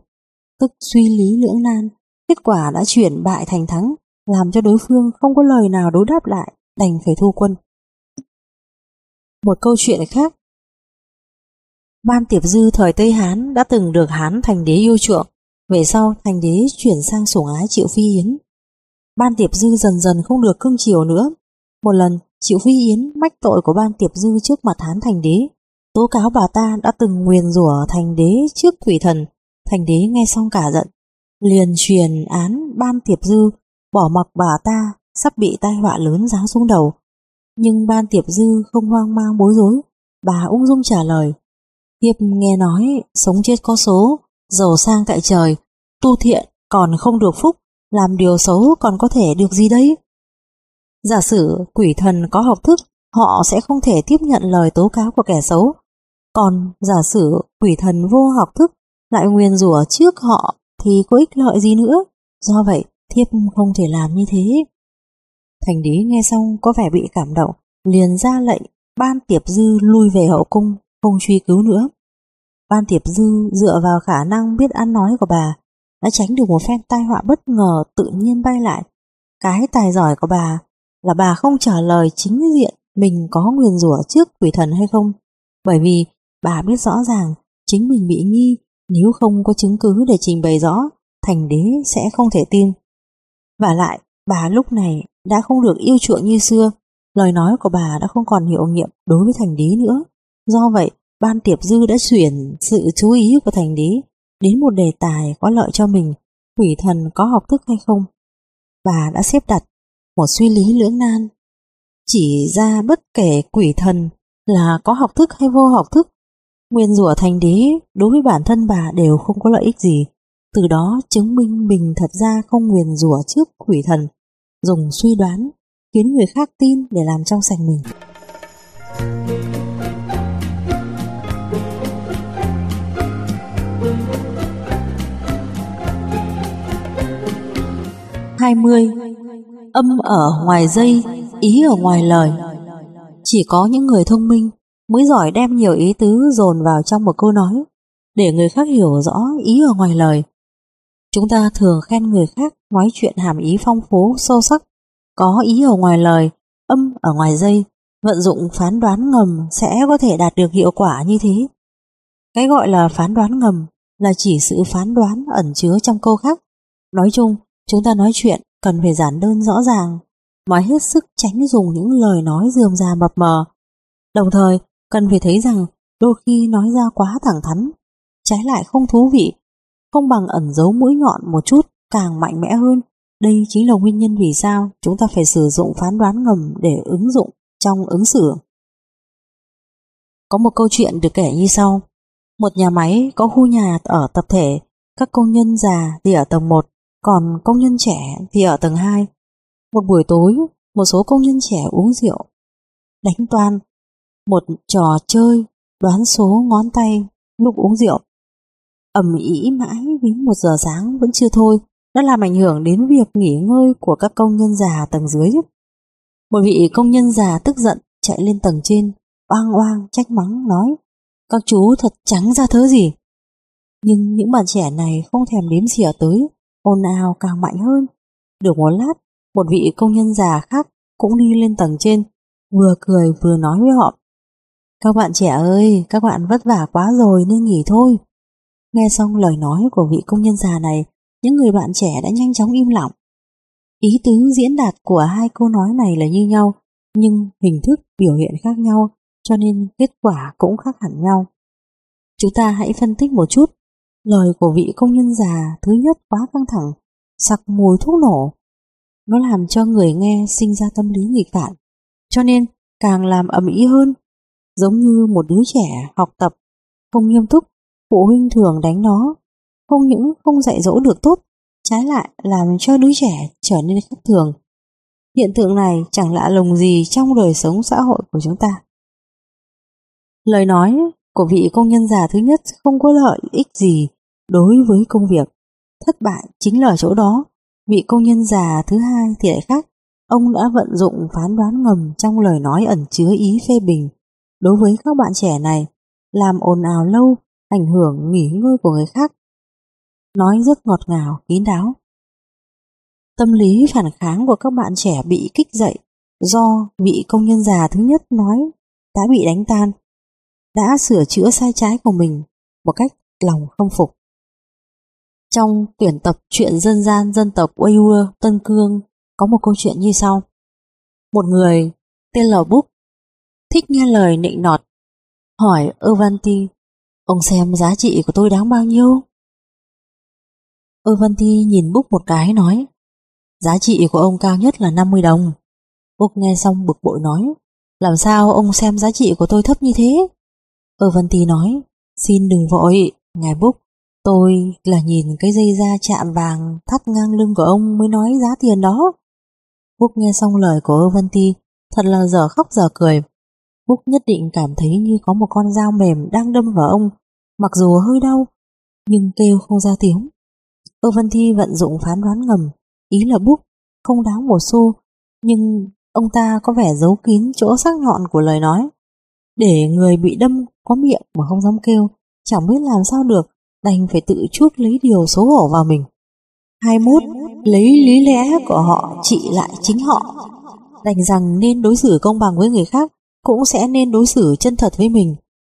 Tức suy lý lưỡng nan, kết quả đã chuyển bại thành thắng làm cho đối phương không có lời nào đối đáp lại, đành phải thu quân. Một câu chuyện khác Ban Tiệp Dư thời Tây Hán đã từng được Hán thành đế yêu chuộng, về sau thành đế chuyển sang sủng ái Triệu Phi Yến. Ban Tiệp Dư dần dần không được cưng chiều nữa. Một lần, Triệu Phi Yến mách tội của Ban Tiệp Dư trước mặt Hán thành đế, tố cáo bà ta đã từng nguyền rủa thành đế trước quỷ thần. Thành đế nghe xong cả giận, liền truyền án Ban Tiệp Dư bỏ mặc bà ta sắp bị tai họa lớn giáng xuống đầu. Nhưng ban tiệp dư không hoang mang bối rối, bà ung dung trả lời. Hiệp nghe nói sống chết có số, giàu sang tại trời, tu thiện còn không được phúc, làm điều xấu còn có thể được gì đấy? Giả sử quỷ thần có học thức, họ sẽ không thể tiếp nhận lời tố cáo của kẻ xấu. Còn giả sử quỷ thần vô học thức lại nguyền rủa trước họ thì có ích lợi gì nữa? Do vậy, thiếp không thể làm như thế. Thành đế nghe xong có vẻ bị cảm động, liền ra lệnh ban tiệp dư lui về hậu cung, không truy cứu nữa. Ban tiệp dư dựa vào khả năng biết ăn nói của bà, đã tránh được một phen tai họa bất ngờ tự nhiên bay lại. cái tài giỏi của bà là bà không trả lời chính diện mình có nguyền rủa trước quỷ thần hay không. Bởi vì bà biết rõ ràng, chính mình bị nghi, nếu không có chứng cứ để trình bày rõ, thành đế sẽ không thể tin. Và lại, bà lúc này đã không được yêu chuộng như xưa, lời nói của bà đã không còn hiệu nghiệm đối với thành đế nữa. Do vậy, ban tiệp dư đã chuyển sự chú ý của thành đế đến một đề tài có lợi cho mình, quỷ thần có học thức hay không. Bà đã xếp đặt một suy lý lưỡng nan chỉ ra bất kể quỷ thần là có học thức hay vô học thức nguyên rủa thành đế đối với bản thân bà đều không có lợi ích gì từ đó chứng minh mình thật ra không nguyền rủa trước quỷ thần dùng suy đoán khiến người khác tin để làm trong sạch mình 20. Âm ở ngoài dây, ý ở ngoài lời. Chỉ có những người thông minh mới giỏi đem nhiều ý tứ dồn vào trong một câu nói để người khác hiểu rõ ý ở ngoài lời. Chúng ta thường khen người khác nói chuyện hàm ý phong phú, sâu sắc, có ý ở ngoài lời, âm ở ngoài dây, vận dụng phán đoán ngầm sẽ có thể đạt được hiệu quả như thế. Cái gọi là phán đoán ngầm là chỉ sự phán đoán ẩn chứa trong câu khác. Nói chung, Chúng ta nói chuyện cần phải giản đơn rõ ràng, mà hết sức tránh dùng những lời nói dườm già mập mờ. Đồng thời, cần phải thấy rằng đôi khi nói ra quá thẳng thắn, trái lại không thú vị, không bằng ẩn giấu mũi nhọn một chút càng mạnh mẽ hơn. Đây chính là nguyên nhân vì sao chúng ta phải sử dụng phán đoán ngầm để ứng dụng trong ứng xử. Có một câu chuyện được kể như sau. Một nhà máy có khu nhà ở tập thể, các công nhân già thì ở tầng 1, còn công nhân trẻ thì ở tầng 2. Một buổi tối, một số công nhân trẻ uống rượu, đánh toan, một trò chơi đoán số ngón tay lúc uống rượu. ầm ĩ mãi đến một giờ sáng vẫn chưa thôi, đã làm ảnh hưởng đến việc nghỉ ngơi của các công nhân già tầng dưới. Một vị công nhân già tức giận chạy lên tầng trên, oang oang trách mắng nói, các chú thật trắng ra thớ gì. Nhưng những bạn trẻ này không thèm đếm xỉa tới, ồn ào càng mạnh hơn. Được một lát, một vị công nhân già khác cũng đi lên tầng trên, vừa cười vừa nói với họ. Các bạn trẻ ơi, các bạn vất vả quá rồi nên nghỉ thôi. Nghe xong lời nói của vị công nhân già này, những người bạn trẻ đã nhanh chóng im lặng. Ý tứ diễn đạt của hai câu nói này là như nhau, nhưng hình thức biểu hiện khác nhau, cho nên kết quả cũng khác hẳn nhau. Chúng ta hãy phân tích một chút Lời của vị công nhân già thứ nhất quá căng thẳng, sặc mùi thuốc nổ. Nó làm cho người nghe sinh ra tâm lý nghịch phản, cho nên càng làm ầm ĩ hơn. Giống như một đứa trẻ học tập, không nghiêm túc, phụ huynh thường đánh nó, không những không dạy dỗ được tốt, trái lại làm cho đứa trẻ trở nên khác thường. Hiện tượng này chẳng lạ lùng gì trong đời sống xã hội của chúng ta. Lời nói của vị công nhân già thứ nhất không có lợi ích gì đối với công việc. Thất bại chính là chỗ đó. Vị công nhân già thứ hai thì lại khác. Ông đã vận dụng phán đoán ngầm trong lời nói ẩn chứa ý phê bình. Đối với các bạn trẻ này, làm ồn ào lâu, ảnh hưởng nghỉ ngơi của người khác. Nói rất ngọt ngào, kín đáo. Tâm lý phản kháng của các bạn trẻ bị kích dậy do vị công nhân già thứ nhất nói đã bị đánh tan, đã sửa chữa sai trái của mình một cách lòng không phục. Trong tuyển tập chuyện dân gian dân tộc Uyghur Tân Cương có một câu chuyện như sau. Một người tên là Búc thích nghe lời nịnh nọt hỏi Avanti ông xem giá trị của tôi đáng bao nhiêu? Avanti nhìn Búc một cái nói giá trị của ông cao nhất là 50 đồng. Búc nghe xong bực bội nói làm sao ông xem giá trị của tôi thấp như thế? Avanti nói xin đừng vội, ngài Búc Tôi là nhìn cái dây da chạm vàng thắt ngang lưng của ông mới nói giá tiền đó. Búc nghe xong lời của Avanti, Ti, thật là giờ khóc giờ cười. Phúc nhất định cảm thấy như có một con dao mềm đang đâm vào ông, mặc dù hơi đau, nhưng kêu không ra tiếng. Âu Văn Thi vận dụng phán đoán ngầm, ý là Búc không đáng một xu, nhưng ông ta có vẻ giấu kín chỗ sắc nhọn của lời nói. Để người bị đâm có miệng mà không dám kêu, chẳng biết làm sao được, đành phải tự chuốc lấy điều xấu hổ vào mình. 21. lấy lý lẽ của họ trị lại chính họ. Đành rằng nên đối xử công bằng với người khác, cũng sẽ nên đối xử chân thật với mình.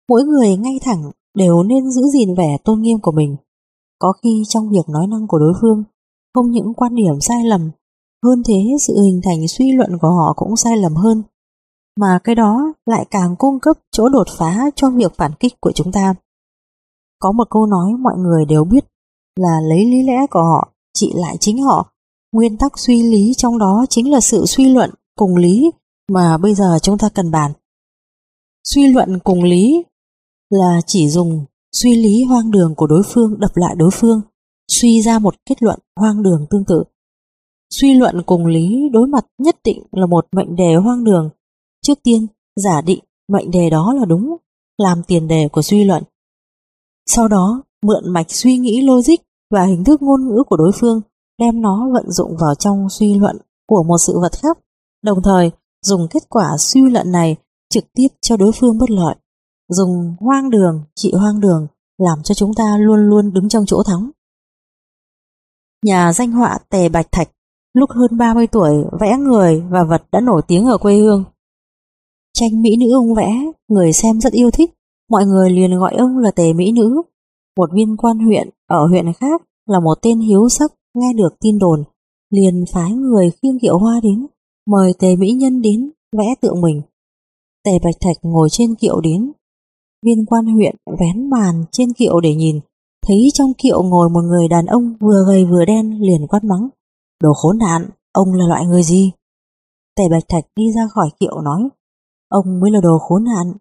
Mỗi người ngay thẳng đều nên giữ gìn vẻ tôn nghiêm của mình. Có khi trong việc nói năng của đối phương, không những quan điểm sai lầm, hơn thế sự hình thành suy luận của họ cũng sai lầm hơn. Mà cái đó lại càng cung cấp chỗ đột phá cho việc phản kích của chúng ta. Có một câu nói mọi người đều biết là lấy lý lẽ của họ trị lại chính họ. Nguyên tắc suy lý trong đó chính là sự suy luận cùng lý mà bây giờ chúng ta cần bàn. Suy luận cùng lý là chỉ dùng suy lý hoang đường của đối phương đập lại đối phương, suy ra một kết luận hoang đường tương tự. Suy luận cùng lý đối mặt nhất định là một mệnh đề hoang đường. Trước tiên, giả định mệnh đề đó là đúng, làm tiền đề của suy luận. Sau đó, mượn mạch suy nghĩ logic và hình thức ngôn ngữ của đối phương, đem nó vận dụng vào trong suy luận của một sự vật khác, đồng thời dùng kết quả suy luận này trực tiếp cho đối phương bất lợi dùng hoang đường, trị hoang đường làm cho chúng ta luôn luôn đứng trong chỗ thắng. Nhà danh họa Tề Bạch Thạch lúc hơn 30 tuổi vẽ người và vật đã nổi tiếng ở quê hương. Tranh mỹ nữ ông vẽ, người xem rất yêu thích, mọi người liền gọi ông là Tề Mỹ Nữ. Một viên quan huyện ở huyện khác là một tên hiếu sắc nghe được tin đồn, liền phái người khiêng kiệu hoa đến, mời Tề Mỹ Nhân đến vẽ tượng mình. Tề Bạch Thạch ngồi trên kiệu đến, Viên quan huyện vén màn trên kiệu để nhìn, thấy trong kiệu ngồi một người đàn ông vừa gầy vừa đen liền quát mắng. Đồ khốn nạn, ông là loại người gì? Tề Bạch Thạch đi ra khỏi kiệu nói, ông mới là đồ khốn nạn,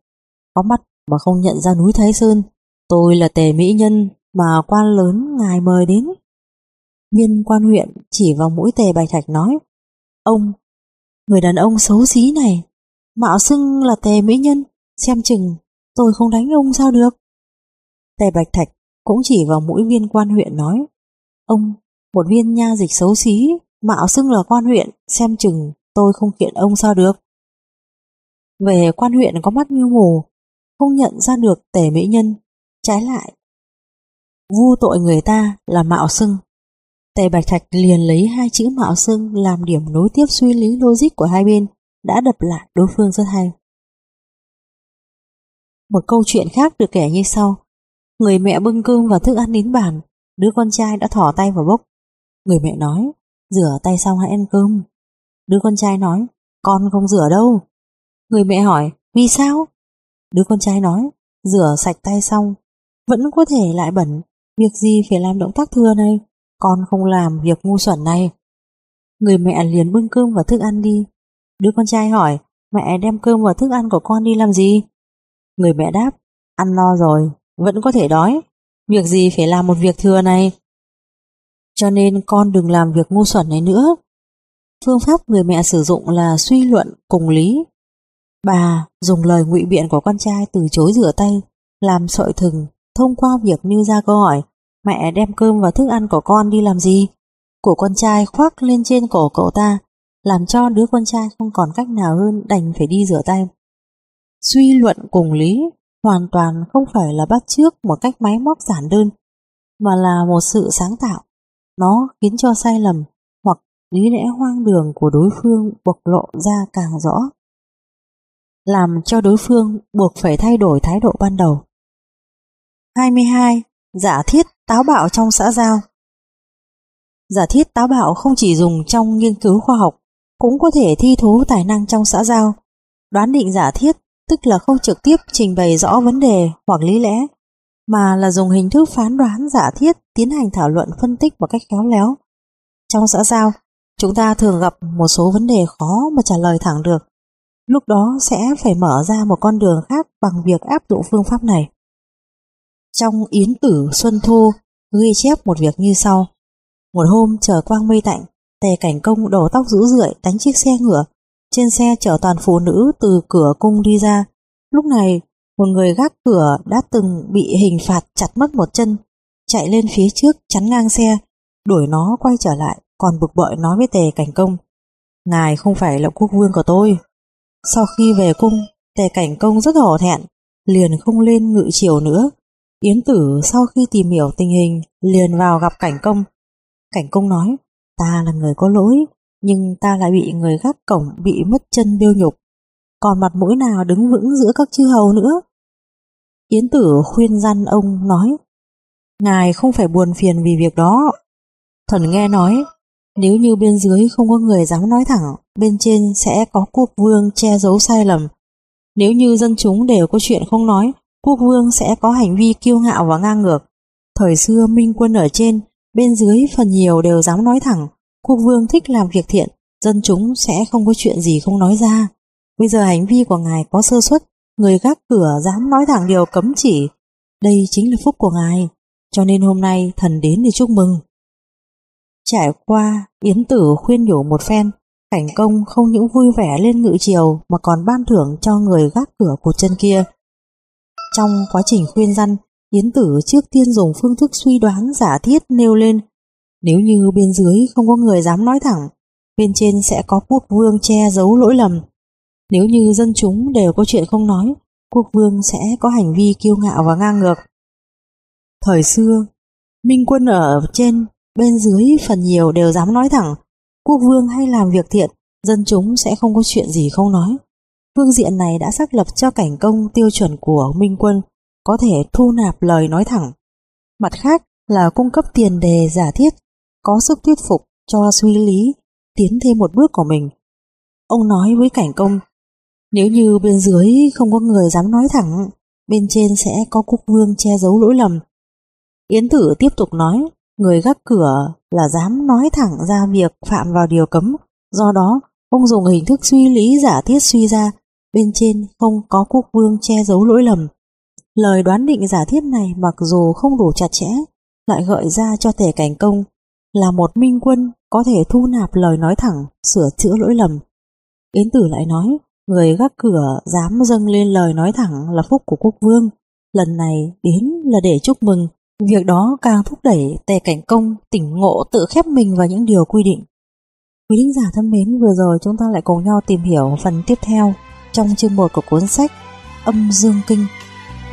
có mắt mà không nhận ra núi Thái Sơn. Tôi là tề mỹ nhân mà quan lớn ngài mời đến. Viên quan huyện chỉ vào mũi tề Bạch Thạch nói, ông, người đàn ông xấu xí này, mạo xưng là tề mỹ nhân, xem chừng tôi không đánh ông sao được. Tề Bạch Thạch cũng chỉ vào mũi viên quan huyện nói, ông, một viên nha dịch xấu xí, mạo xưng là quan huyện, xem chừng tôi không kiện ông sao được. Về quan huyện có mắt như mù, không nhận ra được tề mỹ nhân, trái lại. Vu tội người ta là mạo xưng. Tề Bạch Thạch liền lấy hai chữ mạo xưng làm điểm nối tiếp suy lý logic của hai bên, đã đập lại đối phương rất hay. Một câu chuyện khác được kể như sau. Người mẹ bưng cơm và thức ăn đến bàn, đứa con trai đã thỏ tay vào bốc. Người mẹ nói, rửa tay xong hãy ăn cơm. Đứa con trai nói, con không rửa đâu. Người mẹ hỏi, vì sao? Đứa con trai nói, rửa sạch tay xong, vẫn có thể lại bẩn, việc gì phải làm động tác thừa này, con không làm việc ngu xuẩn này. Người mẹ liền bưng cơm và thức ăn đi. Đứa con trai hỏi, mẹ đem cơm và thức ăn của con đi làm gì? Người mẹ đáp, ăn no rồi, vẫn có thể đói. Việc gì phải làm một việc thừa này? Cho nên con đừng làm việc ngu xuẩn này nữa. Phương pháp người mẹ sử dụng là suy luận cùng lý. Bà dùng lời ngụy biện của con trai từ chối rửa tay, làm sợi thừng, thông qua việc nêu ra câu hỏi mẹ đem cơm và thức ăn của con đi làm gì? Của con trai khoác lên trên cổ cậu ta, làm cho đứa con trai không còn cách nào hơn đành phải đi rửa tay. Suy luận cùng lý hoàn toàn không phải là bắt chước một cách máy móc giản đơn, mà là một sự sáng tạo. Nó khiến cho sai lầm hoặc lý lẽ hoang đường của đối phương bộc lộ ra càng rõ. Làm cho đối phương buộc phải thay đổi thái độ ban đầu. 22. Giả thiết táo bạo trong xã giao Giả thiết táo bạo không chỉ dùng trong nghiên cứu khoa học, cũng có thể thi thú tài năng trong xã giao. Đoán định giả thiết tức là không trực tiếp trình bày rõ vấn đề hoặc lý lẽ, mà là dùng hình thức phán đoán giả thiết tiến hành thảo luận phân tích một cách khéo léo. Trong xã giao, chúng ta thường gặp một số vấn đề khó mà trả lời thẳng được. Lúc đó sẽ phải mở ra một con đường khác bằng việc áp dụng phương pháp này. Trong Yến Tử Xuân Thu ghi chép một việc như sau. Một hôm trời quang mây tạnh, tề cảnh công đổ tóc rũ rượi đánh chiếc xe ngựa trên xe chở toàn phụ nữ từ cửa cung đi ra. Lúc này, một người gác cửa đã từng bị hình phạt chặt mất một chân, chạy lên phía trước chắn ngang xe, đuổi nó quay trở lại, còn bực bội nói với tề cảnh công. Ngài không phải là quốc vương của tôi. Sau khi về cung, tề cảnh công rất hổ thẹn, liền không lên ngự chiều nữa. Yến tử sau khi tìm hiểu tình hình, liền vào gặp cảnh công. Cảnh công nói, Ta là người có lỗi, nhưng ta lại bị người gác cổng bị mất chân bêu nhục. Còn mặt mũi nào đứng vững giữa các chư hầu nữa? Yến tử khuyên răn ông nói, Ngài không phải buồn phiền vì việc đó. Thần nghe nói, nếu như bên dưới không có người dám nói thẳng, bên trên sẽ có quốc vương che giấu sai lầm. Nếu như dân chúng đều có chuyện không nói, quốc vương sẽ có hành vi kiêu ngạo và ngang ngược. Thời xưa minh quân ở trên, bên dưới phần nhiều đều dám nói thẳng, quốc vương thích làm việc thiện, dân chúng sẽ không có chuyện gì không nói ra. Bây giờ hành vi của ngài có sơ suất, người gác cửa dám nói thẳng điều cấm chỉ. Đây chính là phúc của ngài, cho nên hôm nay thần đến để chúc mừng. Trải qua, Yến Tử khuyên nhủ một phen, cảnh công không những vui vẻ lên ngự chiều mà còn ban thưởng cho người gác cửa của chân kia. Trong quá trình khuyên răn, Yến Tử trước tiên dùng phương thức suy đoán giả thiết nêu lên. Nếu như bên dưới không có người dám nói thẳng, bên trên sẽ có quốc vương che giấu lỗi lầm. Nếu như dân chúng đều có chuyện không nói, quốc vương sẽ có hành vi kiêu ngạo và ngang ngược. Thời xưa, minh quân ở trên, bên dưới phần nhiều đều dám nói thẳng, quốc vương hay làm việc thiện, dân chúng sẽ không có chuyện gì không nói. Phương diện này đã xác lập cho cảnh công tiêu chuẩn của minh quân có thể thu nạp lời nói thẳng. Mặt khác là cung cấp tiền đề giả thiết, có sức thuyết phục cho suy lý, tiến thêm một bước của mình. Ông nói với cảnh công, nếu như bên dưới không có người dám nói thẳng, bên trên sẽ có quốc vương che giấu lỗi lầm. Yến tử tiếp tục nói, người gác cửa là dám nói thẳng ra việc phạm vào điều cấm, do đó ông dùng hình thức suy lý giả thiết suy ra, bên trên không có quốc vương che giấu lỗi lầm. Lời đoán định giả thiết này mặc dù không đủ chặt chẽ, lại gợi ra cho thể cảnh công là một minh quân có thể thu nạp lời nói thẳng, sửa chữa lỗi lầm. Yến tử lại nói, người gác cửa dám dâng lên lời nói thẳng là phúc của quốc vương. Lần này đến là để chúc mừng, việc đó càng thúc đẩy tề cảnh công tỉnh ngộ tự khép mình vào những điều quy định. Quý thính giả thân mến, vừa rồi chúng ta lại cùng nhau tìm hiểu phần tiếp theo trong chương 1 của cuốn sách Âm Dương Kinh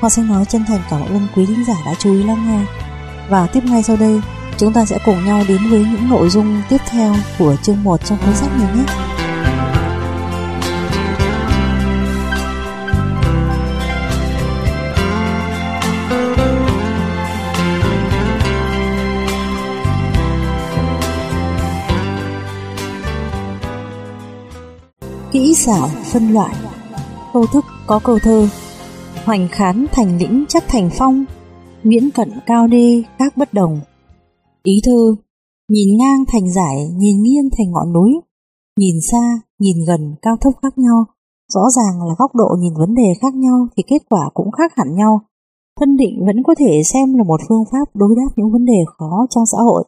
Hoa sẽ nói chân thành cảm ơn quý khán giả đã chú ý lắng nghe. Và tiếp ngay sau đây, chúng ta sẽ cùng nhau đến với những nội dung tiếp theo của chương 1 trong cuốn sách này nhé. Kỹ xảo phân loại Câu thức có câu thơ Hoành khán thành lĩnh chắc thành phong, nguyễn cận cao đê các bất đồng. Ý thơ, nhìn ngang thành giải, nhìn nghiêng thành ngọn núi, nhìn xa, nhìn gần cao thấp khác nhau, rõ ràng là góc độ nhìn vấn đề khác nhau thì kết quả cũng khác hẳn nhau. Phân định vẫn có thể xem là một phương pháp đối đáp những vấn đề khó trong xã hội.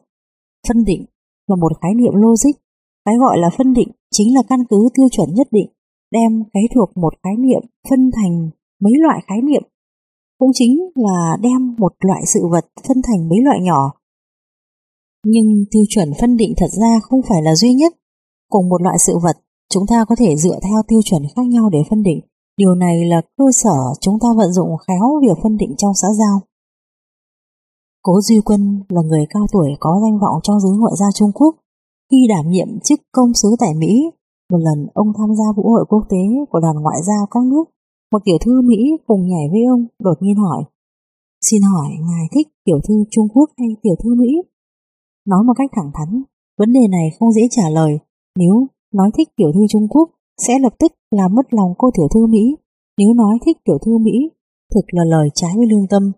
Phân định là một khái niệm logic, cái gọi là phân định chính là căn cứ tiêu chuẩn nhất định, đem cái thuộc một khái niệm phân thành mấy loại khái niệm, cũng chính là đem một loại sự vật phân thành mấy loại nhỏ. Nhưng tiêu chuẩn phân định thật ra không phải là duy nhất. Cùng một loại sự vật, chúng ta có thể dựa theo tiêu chuẩn khác nhau để phân định. Điều này là cơ sở chúng ta vận dụng khéo việc phân định trong xã giao. Cố Duy Quân là người cao tuổi có danh vọng trong giới ngoại giao Trung Quốc. Khi đảm nhiệm chức công sứ tại Mỹ, một lần ông tham gia vũ hội quốc tế của đoàn ngoại giao các nước một tiểu thư Mỹ cùng nhảy với ông đột nhiên hỏi Xin hỏi ngài thích tiểu thư Trung Quốc hay tiểu thư Mỹ? Nói một cách thẳng thắn, vấn đề này không dễ trả lời. Nếu nói thích tiểu thư Trung Quốc sẽ lập tức làm mất lòng cô tiểu thư Mỹ. Nếu nói thích tiểu thư Mỹ, thực là lời trái với lương tâm.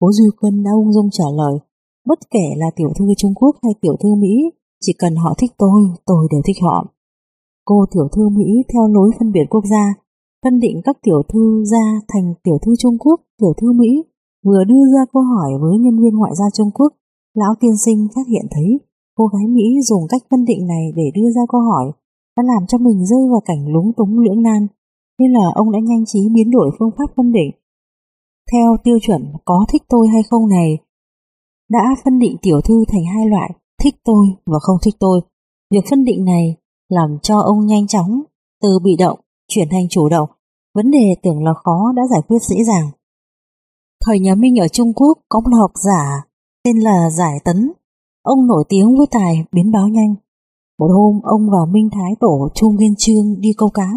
Cố Duy Quân đã ung dung trả lời, bất kể là tiểu thư Trung Quốc hay tiểu thư Mỹ, chỉ cần họ thích tôi, tôi đều thích họ. Cô tiểu thư Mỹ theo lối phân biệt quốc gia phân định các tiểu thư ra thành tiểu thư Trung Quốc, tiểu thư Mỹ, vừa đưa ra câu hỏi với nhân viên ngoại giao Trung Quốc, lão tiên sinh phát hiện thấy cô gái Mỹ dùng cách phân định này để đưa ra câu hỏi đã làm cho mình rơi vào cảnh lúng túng lưỡng nan, nên là ông đã nhanh trí biến đổi phương pháp phân định. Theo tiêu chuẩn có thích tôi hay không này, đã phân định tiểu thư thành hai loại, thích tôi và không thích tôi. Việc phân định này làm cho ông nhanh chóng từ bị động chuyển thành chủ động, vấn đề tưởng là khó đã giải quyết dễ dàng. Thời nhà Minh ở Trung Quốc có một học giả tên là Giải Tấn. Ông nổi tiếng với tài biến báo nhanh. Một hôm ông và Minh Thái Tổ Chu Nguyên Trương đi câu cá.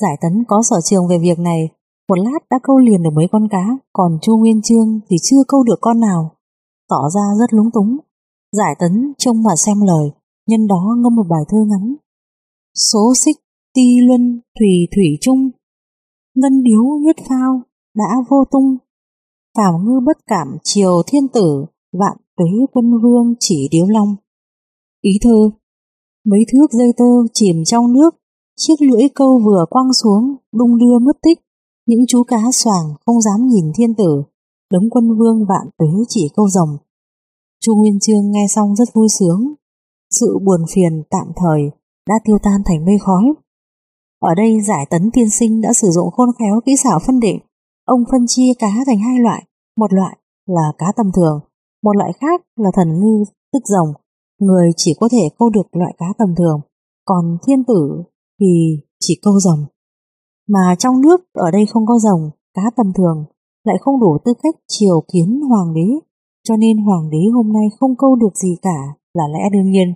Giải tấn có sở trường về việc này, một lát đã câu liền được mấy con cá, còn Chu Nguyên Trương thì chưa câu được con nào. Tỏ ra rất lúng túng. Giải tấn trông mà xem lời, nhân đó ngâm một bài thơ ngắn. Số xích ti luân thủy thủy chung, ngân điếu nhất phao đã vô tung. Phàm ngư bất cảm triều thiên tử, vạn tuế quân vương chỉ điếu long. Ý thơ Mấy thước dây tơ chìm trong nước, chiếc lưỡi câu vừa quăng xuống, đung đưa mất tích. Những chú cá xoàng không dám nhìn thiên tử, đống quân vương vạn tuế chỉ câu rồng. Chu Nguyên Chương nghe xong rất vui sướng. Sự buồn phiền tạm thời đã tiêu tan thành mây khói. Ở đây giải tấn tiên sinh đã sử dụng khôn khéo kỹ xảo phân định. Ông phân chia cá thành hai loại, một loại là cá tầm thường, một loại khác là thần ngư, tức rồng. Người chỉ có thể câu được loại cá tầm thường, còn thiên tử thì chỉ câu rồng. Mà trong nước ở đây không có rồng, cá tầm thường, lại không đủ tư cách triều kiến hoàng đế, cho nên hoàng đế hôm nay không câu được gì cả là lẽ đương nhiên.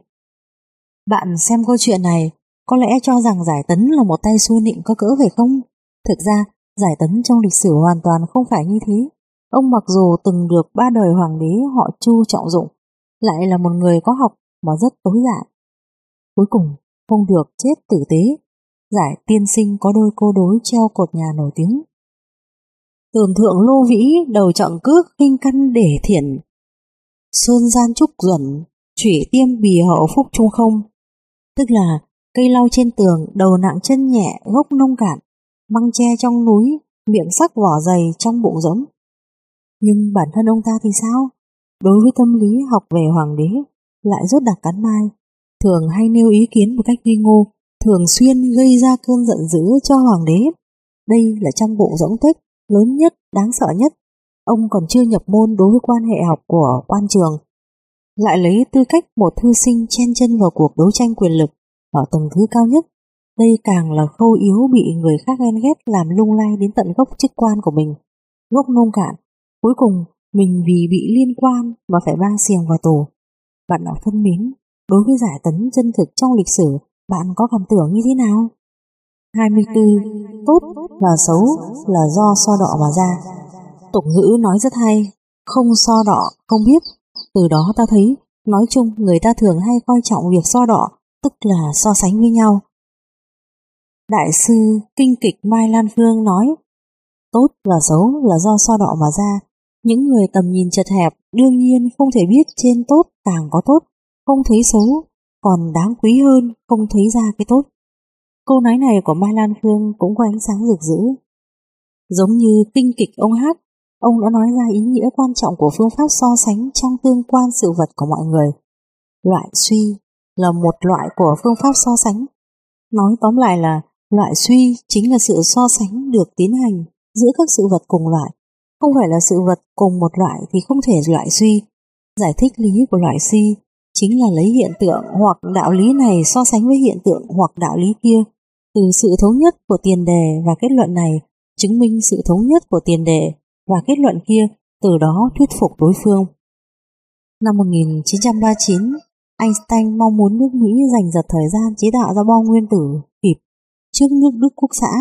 Bạn xem câu chuyện này, có lẽ cho rằng giải tấn là một tay su nịnh có cỡ phải không? Thực ra, giải tấn trong lịch sử hoàn toàn không phải như thế. Ông mặc dù từng được ba đời hoàng đế họ Chu trọng dụng, lại là một người có học mà rất tối giản. Cuối cùng, không được chết tử tế, giải tiên sinh có đôi cô đối treo cột nhà nổi tiếng. Tường thượng lô vĩ đầu trọng cước kinh căn để thiện. Sơn gian trúc duẩn, thủy tiêm bì hậu phúc trung không. Tức là cây lau trên tường, đầu nặng chân nhẹ, gốc nông cạn, măng tre trong núi, miệng sắc vỏ dày trong bụng giống. Nhưng bản thân ông ta thì sao? Đối với tâm lý học về hoàng đế, lại rốt đặc cắn mai, thường hay nêu ý kiến một cách nghi ngô, thường xuyên gây ra cơn giận dữ cho hoàng đế. Đây là trong bộ rỗng tích lớn nhất, đáng sợ nhất. Ông còn chưa nhập môn đối với quan hệ học của quan trường. Lại lấy tư cách một thư sinh chen chân vào cuộc đấu tranh quyền lực ở tầng thứ cao nhất. Đây càng là khâu yếu bị người khác ghen ghét làm lung lay đến tận gốc chức quan của mình. Gốc nông cạn, cuối cùng mình vì bị liên quan mà phải mang xiềng vào tù. Bạn đọc thân mến, đối với giải tấn chân thực trong lịch sử, bạn có cảm tưởng như thế nào? 24. Tốt và xấu là do so đọ mà ra. Tục ngữ nói rất hay, không so đọ, không biết. Từ đó ta thấy, nói chung người ta thường hay coi trọng việc so đọ, tức là so sánh với nhau. Đại sư Kinh Kịch Mai Lan Phương nói, tốt và xấu là do so đọ mà ra. Những người tầm nhìn chật hẹp đương nhiên không thể biết trên tốt càng có tốt, không thấy xấu, còn đáng quý hơn không thấy ra cái tốt. Câu nói này của Mai Lan Phương cũng có ánh sáng rực rỡ. Giống như kinh kịch ông hát, ông đã nói ra ý nghĩa quan trọng của phương pháp so sánh trong tương quan sự vật của mọi người. Loại suy là một loại của phương pháp so sánh. Nói tóm lại là loại suy chính là sự so sánh được tiến hành giữa các sự vật cùng loại. Không phải là sự vật cùng một loại thì không thể loại suy. Giải thích lý của loại suy chính là lấy hiện tượng hoặc đạo lý này so sánh với hiện tượng hoặc đạo lý kia từ sự thống nhất của tiền đề và kết luận này chứng minh sự thống nhất của tiền đề và kết luận kia từ đó thuyết phục đối phương. Năm 1939, Einstein mong muốn nước Mỹ dành giật thời gian chế tạo ra bom nguyên tử kịp trước nước Đức Quốc xã.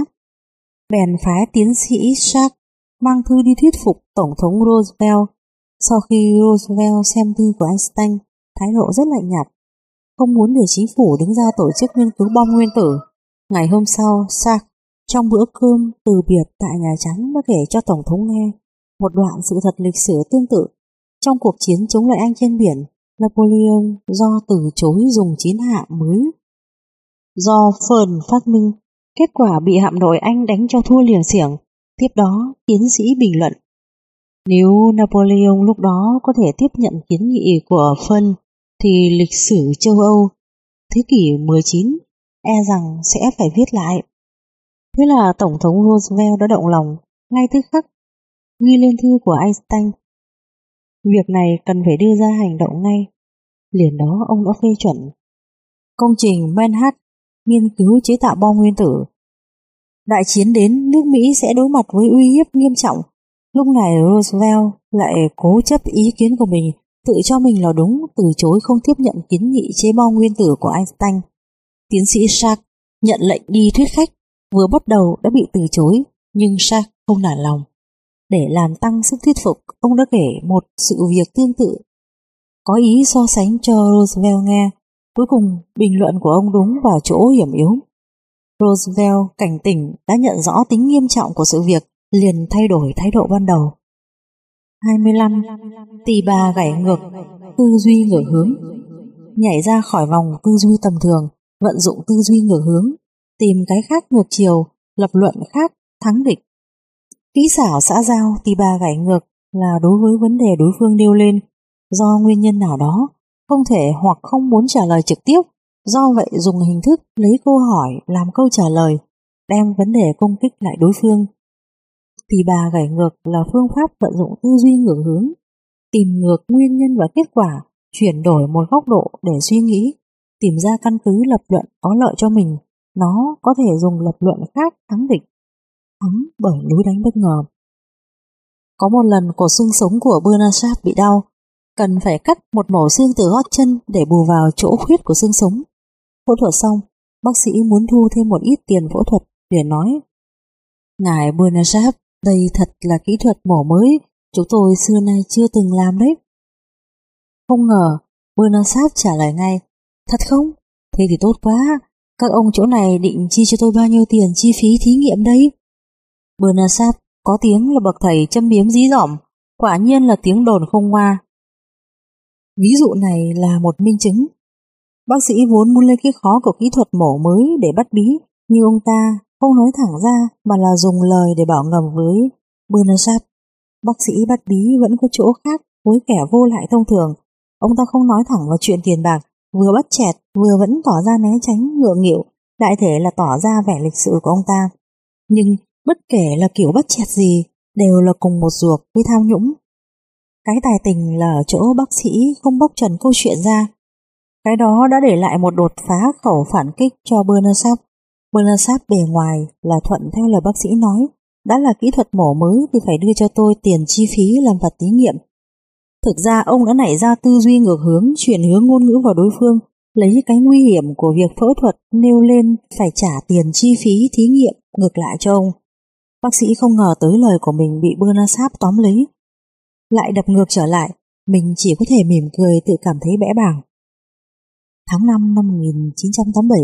Bèn phái tiến sĩ Sharp mang thư đi thuyết phục Tổng thống Roosevelt. Sau khi Roosevelt xem thư của Einstein, thái độ rất lạnh nhạt, không muốn để chính phủ đứng ra tổ chức nghiên cứu bom nguyên tử. Ngày hôm sau, Sark trong bữa cơm từ biệt tại Nhà Trắng đã kể cho Tổng thống nghe một đoạn sự thật lịch sử tương tự. Trong cuộc chiến chống lại Anh trên biển, Napoleon do từ chối dùng chiến hạm mới. Do Fern phát minh, kết quả bị hạm đội Anh đánh cho thua liền xiểng. Tiếp đó, tiến sĩ bình luận. Nếu Napoleon lúc đó có thể tiếp nhận kiến nghị của Fern, thì lịch sử châu Âu thế kỷ 19 e rằng sẽ phải viết lại. Thế là Tổng thống Roosevelt đã động lòng ngay tức khắc ghi lên thư của Einstein. Việc này cần phải đưa ra hành động ngay. Liền đó ông đã phê chuẩn. Công trình Manhattan nghiên cứu chế tạo bom nguyên tử. Đại chiến đến, nước Mỹ sẽ đối mặt với uy hiếp nghiêm trọng. Lúc này Roosevelt lại cố chấp ý kiến của mình tự cho mình là đúng, từ chối không tiếp nhận kiến nghị chế bom nguyên tử của Einstein. Tiến sĩ Shark nhận lệnh đi thuyết khách, vừa bắt đầu đã bị từ chối, nhưng Shark không nản lòng. Để làm tăng sức thuyết phục, ông đã kể một sự việc tương tự. Có ý so sánh cho Roosevelt nghe, cuối cùng bình luận của ông đúng vào chỗ hiểm yếu. Roosevelt cảnh tỉnh đã nhận rõ tính nghiêm trọng của sự việc, liền thay đổi thái độ ban đầu. 25. Tỳ bà gãy ngược, tư duy ngửa hướng. Nhảy ra khỏi vòng tư duy tầm thường, vận dụng tư duy ngược hướng, tìm cái khác ngược chiều, lập luận khác, thắng địch. Kỹ xảo xã giao tì bà gãy ngược là đối với vấn đề đối phương nêu lên, do nguyên nhân nào đó, không thể hoặc không muốn trả lời trực tiếp, do vậy dùng hình thức lấy câu hỏi làm câu trả lời, đem vấn đề công kích lại đối phương. Thì bà gảy ngược là phương pháp vận dụng tư duy ngược hướng, tìm ngược nguyên nhân và kết quả, chuyển đổi một góc độ để suy nghĩ, tìm ra căn cứ lập luận có lợi cho mình, nó có thể dùng lập luận khác thắng địch, thắng bởi núi đánh bất ngờ. Có một lần cổ xương sống của Bernard bị đau, cần phải cắt một mẩu xương từ gót chân để bù vào chỗ khuyết của xương sống. Phẫu thuật xong, bác sĩ muốn thu thêm một ít tiền phẫu thuật, để nói Ngài Bernard đây thật là kỹ thuật mổ mới, chúng tôi xưa nay chưa từng làm đấy. Không ngờ, Bernard trả lời ngay, thật không? Thế thì tốt quá, các ông chỗ này định chi cho tôi bao nhiêu tiền chi phí thí nghiệm đây? Bernard có tiếng là bậc thầy châm biếm dí dỏm, quả nhiên là tiếng đồn không hoa. Ví dụ này là một minh chứng. Bác sĩ vốn muốn lấy cái khó của kỹ thuật mổ mới để bắt bí, nhưng ông ta không nói thẳng ra mà là dùng lời để bảo ngầm với Bernard. Bác sĩ bắt bí vẫn có chỗ khác với kẻ vô lại thông thường. Ông ta không nói thẳng vào chuyện tiền bạc, vừa bắt chẹt vừa vẫn tỏ ra né tránh ngượng nghịu, đại thể là tỏ ra vẻ lịch sự của ông ta. Nhưng bất kể là kiểu bắt chẹt gì, đều là cùng một ruột với thao nhũng. Cái tài tình là ở chỗ bác sĩ không bóc trần câu chuyện ra. Cái đó đã để lại một đột phá khẩu phản kích cho Bernard Bernard bề ngoài là thuận theo lời bác sĩ nói, đã là kỹ thuật mổ mới thì phải đưa cho tôi tiền chi phí làm vật thí nghiệm. Thực ra ông đã nảy ra tư duy ngược hướng, chuyển hướng ngôn ngữ vào đối phương, lấy cái nguy hiểm của việc phẫu thuật nêu lên phải trả tiền chi phí thí nghiệm ngược lại cho ông. Bác sĩ không ngờ tới lời của mình bị Bernard tóm lấy. Lại đập ngược trở lại, mình chỉ có thể mỉm cười tự cảm thấy bẽ bàng. Tháng 5 năm 1987,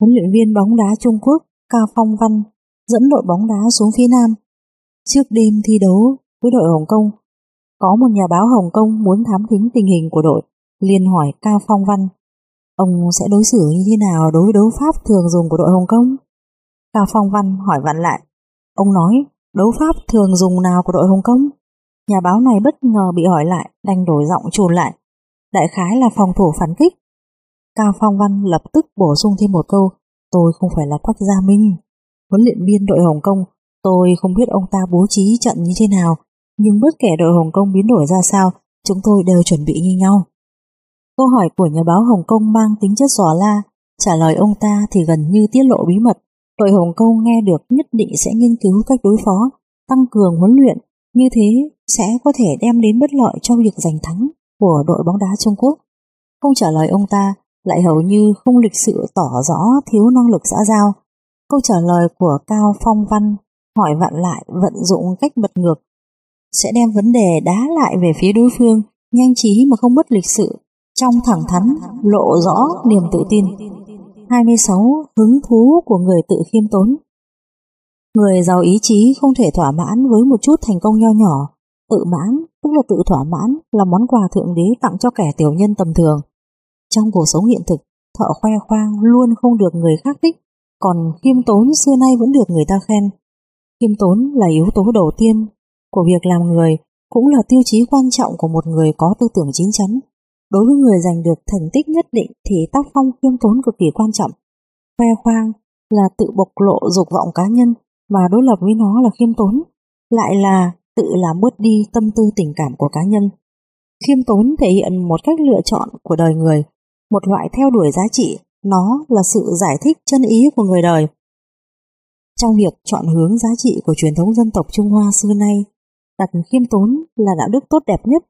huấn luyện viên bóng đá Trung Quốc Cao Phong Văn dẫn đội bóng đá xuống phía Nam. Trước đêm thi đấu với đội Hồng Kông, có một nhà báo Hồng Kông muốn thám thính tình hình của đội, liền hỏi Cao Phong Văn, ông sẽ đối xử như thế nào đối với đấu pháp thường dùng của đội Hồng Kông? Cao Phong Văn hỏi vặn lại, ông nói đấu pháp thường dùng nào của đội Hồng Kông? Nhà báo này bất ngờ bị hỏi lại, đành đổi giọng trùn lại. Đại khái là phòng thủ phản kích. Cao Phong Văn lập tức bổ sung thêm một câu, tôi không phải là Quách Gia Minh. Huấn luyện viên đội Hồng Kông, tôi không biết ông ta bố trí trận như thế nào, nhưng bất kể đội Hồng Kông biến đổi ra sao, chúng tôi đều chuẩn bị như nhau. Câu hỏi của nhà báo Hồng Kông mang tính chất dò la, trả lời ông ta thì gần như tiết lộ bí mật. Đội Hồng Kông nghe được nhất định sẽ nghiên cứu cách đối phó, tăng cường huấn luyện, như thế sẽ có thể đem đến bất lợi cho việc giành thắng của đội bóng đá Trung Quốc. Không trả lời ông ta, lại hầu như không lịch sự tỏ rõ thiếu năng lực xã giao. Câu trả lời của Cao Phong Văn hỏi vặn lại vận dụng cách bật ngược sẽ đem vấn đề đá lại về phía đối phương nhanh trí mà không mất lịch sự trong thẳng thắn lộ rõ niềm tự tin 26. Hứng thú của người tự khiêm tốn Người giàu ý chí không thể thỏa mãn với một chút thành công nho nhỏ tự mãn tức là tự thỏa mãn là món quà thượng đế tặng cho kẻ tiểu nhân tầm thường trong cuộc sống hiện thực, thợ khoe khoang luôn không được người khác thích, còn khiêm tốn xưa nay vẫn được người ta khen. Khiêm tốn là yếu tố đầu tiên của việc làm người, cũng là tiêu chí quan trọng của một người có tư tưởng chín chắn. Đối với người giành được thành tích nhất định thì tác phong khiêm tốn cực kỳ quan trọng. Khoe khoang là tự bộc lộ dục vọng cá nhân và đối lập với nó là khiêm tốn, lại là tự làm bớt đi tâm tư tình cảm của cá nhân. Khiêm tốn thể hiện một cách lựa chọn của đời người, một loại theo đuổi giá trị, nó là sự giải thích chân ý của người đời. Trong việc chọn hướng giá trị của truyền thống dân tộc Trung Hoa xưa nay, đặt khiêm tốn là đạo đức tốt đẹp nhất.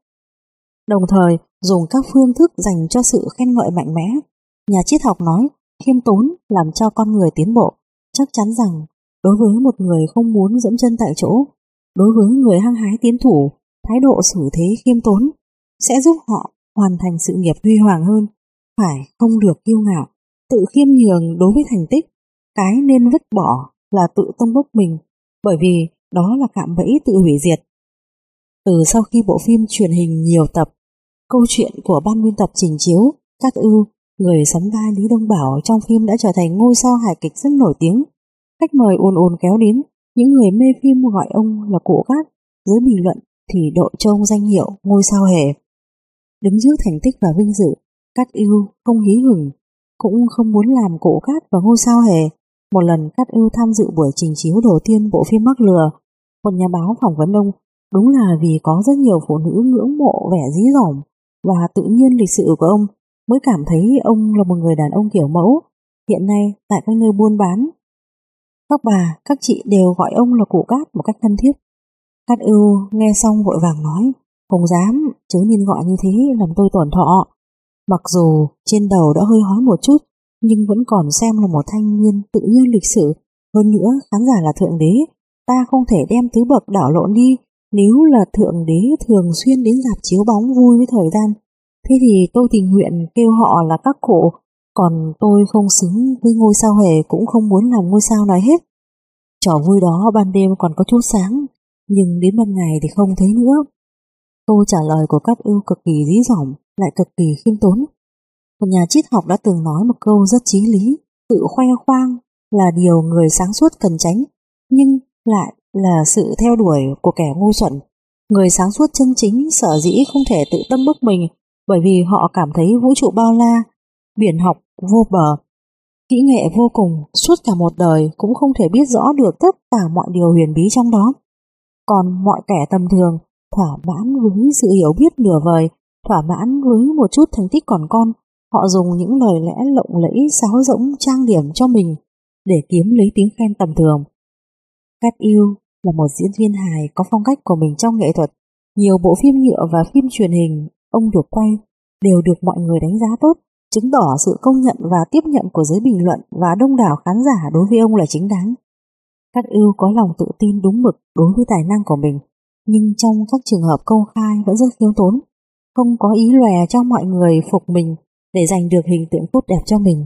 đồng thời dùng các phương thức dành cho sự khen ngợi mạnh mẽ. Nhà triết học nói, khiêm tốn làm cho con người tiến bộ, chắc chắn rằng đối với một người không muốn dẫm chân tại chỗ, đối với người hăng hái tiến thủ, thái độ xử thế khiêm tốn sẽ giúp họ hoàn thành sự nghiệp huy hoàng hơn, phải không được kiêu ngạo, tự khiêm nhường đối với thành tích, cái nên vứt bỏ là tự tông bốc mình, bởi vì đó là cạm bẫy tự hủy diệt. Từ sau khi bộ phim truyền hình nhiều tập, câu chuyện của ban biên tập trình chiếu, Cát Ưu, người sắm vai Lý Đông Bảo trong phim đã trở thành ngôi sao hài kịch rất nổi tiếng. Khách mời ồn ồn kéo đến, những người mê phim gọi ông là cụ gác dưới bình luận thì đội cho ông danh hiệu ngôi sao hề. Đứng trước thành tích và vinh dự, Cát Ưu không hí hửng, cũng không muốn làm cụ Cát và ngôi sao hề. Một lần Cát Ưu tham dự buổi trình chiếu đầu tiên bộ phim Mắc Lừa, một nhà báo phỏng vấn ông Đúng là vì có rất nhiều phụ nữ ngưỡng mộ vẻ dí dỏm và tự nhiên lịch sự của ông mới cảm thấy ông là một người đàn ông kiểu mẫu. Hiện nay tại các nơi buôn bán, các bà, các chị đều gọi ông là cụ cát một cách thân thiết. Cát ưu nghe xong vội vàng nói, không dám, chớ nên gọi như thế làm tôi tổn thọ. Mặc dù trên đầu đã hơi hói một chút, nhưng vẫn còn xem là một thanh niên tự nhiên lịch sự. Hơn nữa, khán giả là thượng đế, ta không thể đem tứ bậc đảo lộn đi, nếu là Thượng Đế thường xuyên đến dạp chiếu bóng vui với thời gian, thế thì tôi tình nguyện kêu họ là các cụ, còn tôi không xứng với ngôi sao hề cũng không muốn làm ngôi sao nói hết. Trò vui đó ban đêm còn có chút sáng, nhưng đến ban ngày thì không thấy nữa. Câu trả lời của các ưu cực kỳ dí dỏm, lại cực kỳ khiêm tốn. Một nhà triết học đã từng nói một câu rất chí lý, tự khoe khoang là điều người sáng suốt cần tránh, nhưng lại là sự theo đuổi của kẻ ngu xuẩn. Người sáng suốt chân chính sợ dĩ không thể tự tâm bức mình bởi vì họ cảm thấy vũ trụ bao la, biển học vô bờ. Kỹ nghệ vô cùng, suốt cả một đời cũng không thể biết rõ được tất cả mọi điều huyền bí trong đó. Còn mọi kẻ tầm thường, thỏa mãn với sự hiểu biết nửa vời, thỏa mãn với một chút thành tích còn con, họ dùng những lời lẽ lộng lẫy sáo rỗng trang điểm cho mình để kiếm lấy tiếng khen tầm thường. Cát Yêu là một diễn viên hài có phong cách của mình trong nghệ thuật. Nhiều bộ phim nhựa và phim truyền hình ông được quay đều được mọi người đánh giá tốt, chứng tỏ sự công nhận và tiếp nhận của giới bình luận và đông đảo khán giả đối với ông là chính đáng. Cát Ưu có lòng tự tin đúng mực đối với tài năng của mình, nhưng trong các trường hợp công khai vẫn rất khiêm tốn, không có ý lòe cho mọi người phục mình để giành được hình tượng tốt đẹp cho mình.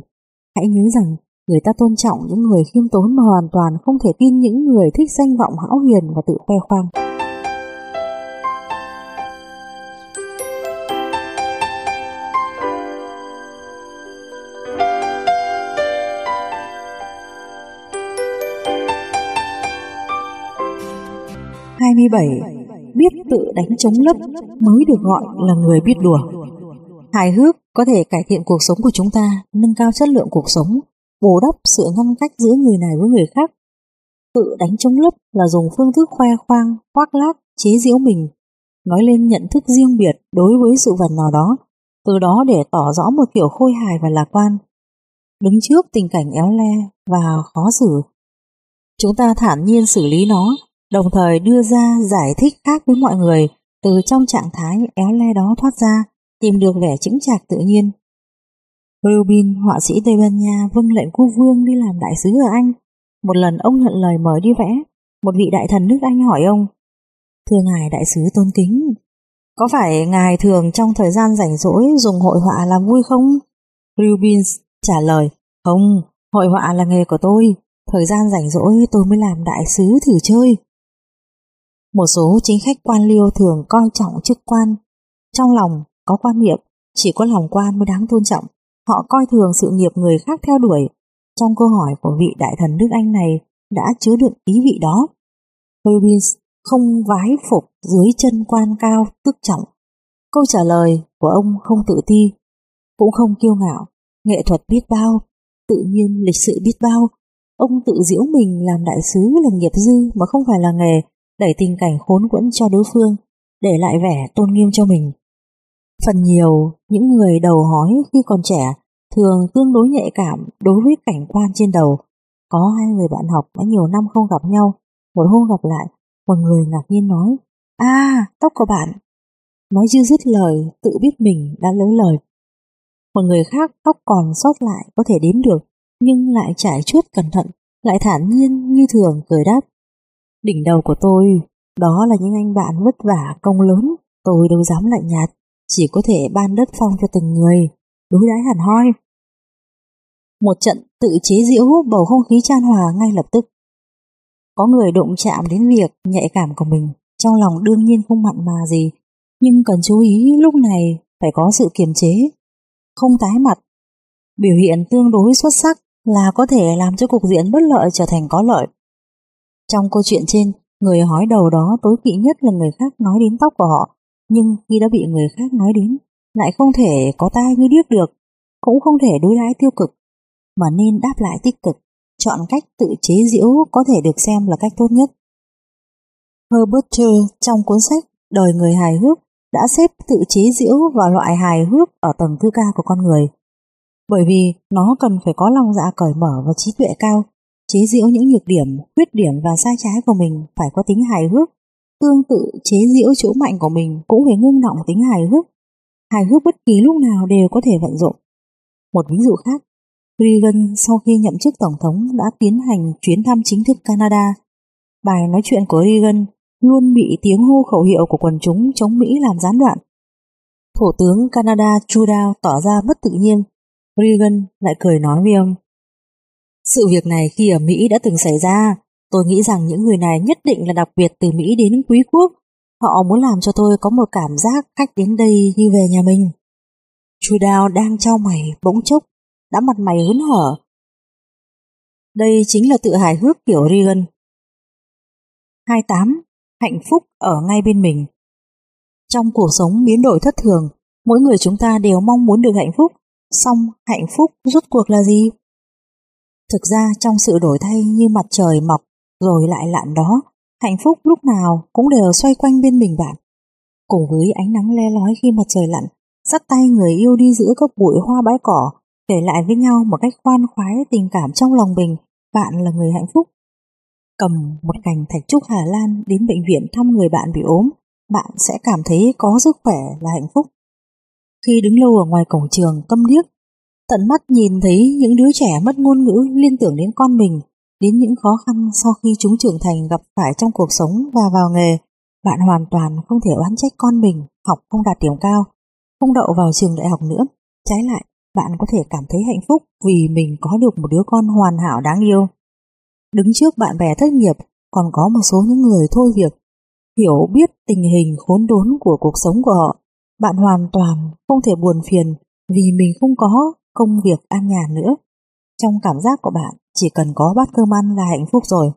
Hãy nhớ rằng Người ta tôn trọng những người khiêm tốn mà hoàn toàn không thể tin những người thích danh vọng hão huyền và tự khoe khoang. hai mươi bảy biết tự đánh chống lấp mới được gọi là người biết đùa. Hài hước có thể cải thiện cuộc sống của chúng ta, nâng cao chất lượng cuộc sống bù đắp sự ngăn cách giữa người này với người khác. Tự đánh chống lấp là dùng phương thức khoe khoang, khoác lác, chế giễu mình, nói lên nhận thức riêng biệt đối với sự vật nào đó, từ đó để tỏ rõ một kiểu khôi hài và lạc quan. Đứng trước tình cảnh éo le và khó xử, chúng ta thản nhiên xử lý nó, đồng thời đưa ra giải thích khác với mọi người từ trong trạng thái éo le đó thoát ra, tìm được vẻ chững chạc tự nhiên Rubin, họa sĩ Tây Ban Nha, vâng lệnh quốc vương đi làm đại sứ ở Anh. Một lần ông nhận lời mời đi vẽ, một vị đại thần nước Anh hỏi ông, Thưa ngài đại sứ tôn kính, có phải ngài thường trong thời gian rảnh rỗi dùng hội họa làm vui không? Rubin trả lời, không, hội họa là nghề của tôi, thời gian rảnh rỗi tôi mới làm đại sứ thử chơi. Một số chính khách quan liêu thường coi trọng chức quan, trong lòng có quan niệm chỉ có lòng quan mới đáng tôn trọng. Họ coi thường sự nghiệp người khác theo đuổi. Trong câu hỏi của vị đại thần nước Anh này đã chứa đựng ý vị đó. Rubens không vái phục dưới chân quan cao tức trọng. Câu trả lời của ông không tự ti, cũng không kiêu ngạo, nghệ thuật biết bao, tự nhiên lịch sự biết bao. Ông tự diễu mình làm đại sứ là nghiệp dư mà không phải là nghề, đẩy tình cảnh khốn quẫn cho đối phương, để lại vẻ tôn nghiêm cho mình. Phần nhiều những người đầu hói khi còn trẻ thường tương đối nhạy cảm đối với cảnh quan trên đầu. Có hai người bạn học đã nhiều năm không gặp nhau, một hôm gặp lại, một người ngạc nhiên nói, a tóc của bạn. nói dư dứt lời, tự biết mình đã lỡ lời. Một người khác tóc còn sót lại có thể đếm được, nhưng lại trải chuốt cẩn thận, lại thản nhiên như thường cười đáp. Đỉnh đầu của tôi, đó là những anh bạn vất vả công lớn, tôi đâu dám lạnh nhạt, chỉ có thể ban đất phong cho từng người, đối đãi hẳn hoi. Một trận tự chế diễu bầu không khí chan hòa ngay lập tức. Có người đụng chạm đến việc nhạy cảm của mình, trong lòng đương nhiên không mặn mà gì, nhưng cần chú ý lúc này phải có sự kiềm chế, không tái mặt. Biểu hiện tương đối xuất sắc là có thể làm cho cục diện bất lợi trở thành có lợi. Trong câu chuyện trên, người hói đầu đó tối kỵ nhất là người khác nói đến tóc của họ, nhưng khi đã bị người khác nói đến, lại không thể có tai như điếc được, cũng không thể đối đãi tiêu cực, mà nên đáp lại tích cực, chọn cách tự chế giễu có thể được xem là cách tốt nhất. Herbert Trơ trong cuốn sách Đời người hài hước đã xếp tự chế giễu vào loại hài hước ở tầng thứ ca của con người. Bởi vì nó cần phải có lòng dạ cởi mở và trí tuệ cao, chế giễu những nhược điểm, khuyết điểm và sai trái của mình phải có tính hài hước. Tương tự chế giễu chỗ mạnh của mình cũng phải ngưng động tính hài hước. Hài hước bất kỳ lúc nào đều có thể vận dụng. Một ví dụ khác, Reagan sau khi nhậm chức Tổng thống đã tiến hành chuyến thăm chính thức Canada. Bài nói chuyện của Reagan luôn bị tiếng hô khẩu hiệu của quần chúng chống Mỹ làm gián đoạn. Thủ tướng Canada Trudeau tỏ ra bất tự nhiên, Reagan lại cười nói với ông. Sự việc này khi ở Mỹ đã từng xảy ra, tôi nghĩ rằng những người này nhất định là đặc biệt từ Mỹ đến quý quốc. Họ muốn làm cho tôi có một cảm giác khách đến đây như về nhà mình. Trudeau đang trao mày bỗng chốc, đã mặt mày hớn hở. Đây chính là tự hài hước kiểu Regan. 28 hạnh phúc ở ngay bên mình. Trong cuộc sống biến đổi thất thường, mỗi người chúng ta đều mong muốn được hạnh phúc, song hạnh phúc rốt cuộc là gì? Thực ra trong sự đổi thay như mặt trời mọc rồi lại lặn đó, hạnh phúc lúc nào cũng đều xoay quanh bên mình bạn. Cùng với ánh nắng le lói khi mặt trời lặn, dắt tay người yêu đi giữa các bụi hoa bãi cỏ, kể lại với nhau một cách khoan khoái tình cảm trong lòng mình, bạn là người hạnh phúc cầm một cành thạch trúc Hà Lan đến bệnh viện thăm người bạn bị ốm, bạn sẽ cảm thấy có sức khỏe là hạnh phúc. Khi đứng lâu ở ngoài cổng trường câm điếc, tận mắt nhìn thấy những đứa trẻ mất ngôn ngữ liên tưởng đến con mình, đến những khó khăn sau khi chúng trưởng thành gặp phải trong cuộc sống và vào nghề, bạn hoàn toàn không thể oán trách con mình học không đạt điểm cao, không đậu vào trường đại học nữa. Trái lại, bạn có thể cảm thấy hạnh phúc vì mình có được một đứa con hoàn hảo đáng yêu. Đứng trước bạn bè thất nghiệp còn có một số những người thôi việc, hiểu biết tình hình khốn đốn của cuộc sống của họ. Bạn hoàn toàn không thể buồn phiền vì mình không có công việc an nhàn nữa. Trong cảm giác của bạn chỉ cần có bát cơm ăn là hạnh phúc rồi.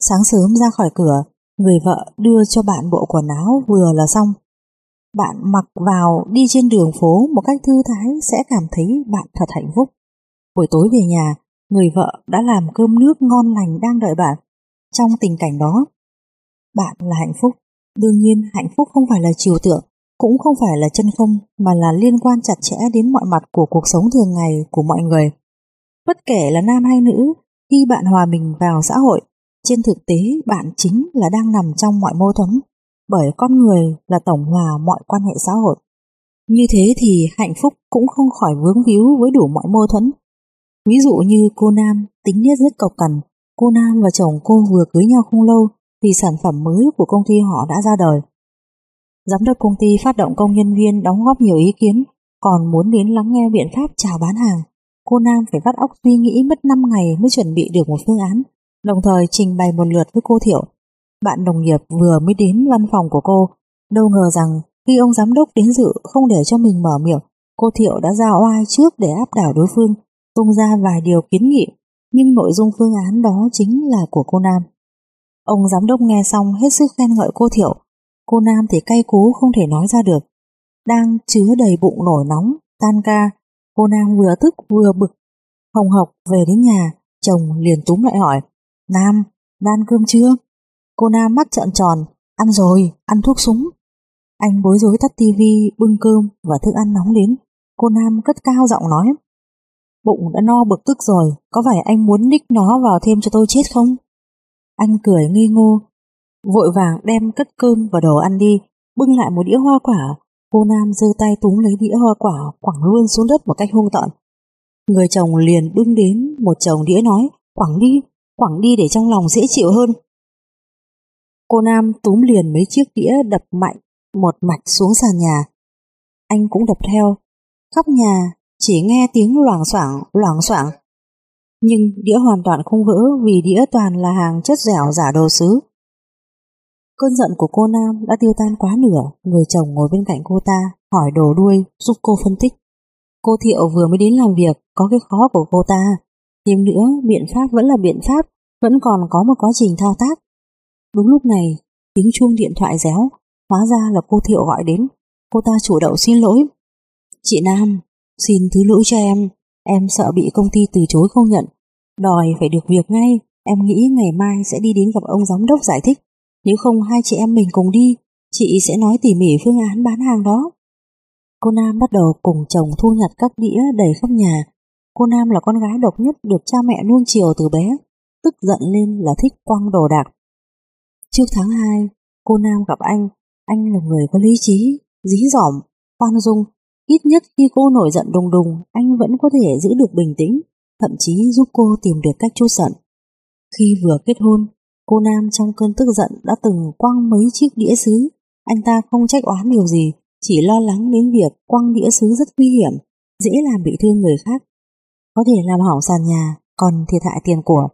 Sáng sớm ra khỏi cửa, người vợ đưa cho bạn bộ quần áo vừa là xong. Bạn mặc vào đi trên đường phố một cách thư thái sẽ cảm thấy bạn thật hạnh phúc. Buổi tối về nhà, người vợ đã làm cơm nước ngon lành đang đợi bạn. Trong tình cảnh đó, bạn là hạnh phúc. Đương nhiên hạnh phúc không phải là chiều tượng, cũng không phải là chân không, mà là liên quan chặt chẽ đến mọi mặt của cuộc sống thường ngày của mọi người. Bất kể là nam hay nữ, khi bạn hòa mình vào xã hội, trên thực tế bạn chính là đang nằm trong mọi mâu thuẫn, bởi con người là tổng hòa mọi quan hệ xã hội. Như thế thì hạnh phúc cũng không khỏi vướng víu với đủ mọi mâu thuẫn Ví dụ như cô Nam tính nết rất cộc cằn, cô Nam và chồng cô vừa cưới nhau không lâu thì sản phẩm mới của công ty họ đã ra đời. Giám đốc công ty phát động công nhân viên đóng góp nhiều ý kiến, còn muốn đến lắng nghe biện pháp chào bán hàng. Cô Nam phải vắt óc suy nghĩ mất 5 ngày mới chuẩn bị được một phương án, đồng thời trình bày một lượt với cô Thiệu. Bạn đồng nghiệp vừa mới đến văn phòng của cô, đâu ngờ rằng khi ông giám đốc đến dự không để cho mình mở miệng, cô Thiệu đã ra oai trước để áp đảo đối phương tung ra vài điều kiến nghị, nhưng nội dung phương án đó chính là của cô Nam. Ông giám đốc nghe xong hết sức khen ngợi cô Thiệu, cô Nam thì cay cú không thể nói ra được. Đang chứa đầy bụng nổi nóng, tan ca, cô Nam vừa tức vừa bực. Hồng Học về đến nhà, chồng liền túm lại hỏi, Nam, đan cơm chưa? Cô Nam mắt trợn tròn, ăn rồi, ăn thuốc súng. Anh bối rối tắt tivi, bưng cơm và thức ăn nóng đến. Cô Nam cất cao giọng nói, Bụng đã no bực tức rồi, có phải anh muốn ních nó vào thêm cho tôi chết không? Anh cười ngây ngô, vội vàng đem cất cơm và đồ ăn đi, bưng lại một đĩa hoa quả. Cô Nam giơ tay túm lấy đĩa hoa quả, quẳng luôn xuống đất một cách hung tợn. Người chồng liền bưng đến một chồng đĩa nói, quẳng đi, quẳng đi để trong lòng dễ chịu hơn. Cô Nam túm liền mấy chiếc đĩa đập mạnh một mạch xuống sàn nhà. Anh cũng đập theo. Khắp nhà chỉ nghe tiếng loảng xoảng, loảng xoảng. Nhưng đĩa hoàn toàn không vỡ vì đĩa toàn là hàng chất dẻo giả đồ sứ. Cơn giận của cô Nam đã tiêu tan quá nửa, người chồng ngồi bên cạnh cô ta, hỏi đồ đuôi, giúp cô phân tích. Cô Thiệu vừa mới đến làm việc, có cái khó của cô ta. Thêm nữa, biện pháp vẫn là biện pháp, vẫn còn có một quá trình thao tác. Đúng lúc này, tiếng chuông điện thoại réo, hóa ra là cô Thiệu gọi đến. Cô ta chủ động xin lỗi. Chị Nam, xin thứ lỗi cho em, em sợ bị công ty từ chối không nhận. Đòi phải được việc ngay, em nghĩ ngày mai sẽ đi đến gặp ông giám đốc giải thích. Nếu không hai chị em mình cùng đi, chị sẽ nói tỉ mỉ phương án bán hàng đó. Cô Nam bắt đầu cùng chồng thu nhặt các đĩa đầy khắp nhà. Cô Nam là con gái độc nhất được cha mẹ nuông chiều từ bé, tức giận lên là thích quăng đồ đạc. Trước tháng 2, cô Nam gặp anh, anh là người có lý trí, dí dỏm, khoan dung. Ít nhất khi cô nổi giận đùng đùng, anh vẫn có thể giữ được bình tĩnh, thậm chí giúp cô tìm được cách chút giận. Khi vừa kết hôn, cô Nam trong cơn tức giận đã từng quăng mấy chiếc đĩa sứ. Anh ta không trách oán điều gì, chỉ lo lắng đến việc quăng đĩa sứ rất nguy hiểm, dễ làm bị thương người khác. Có thể làm hỏng sàn nhà, còn thiệt hại tiền của.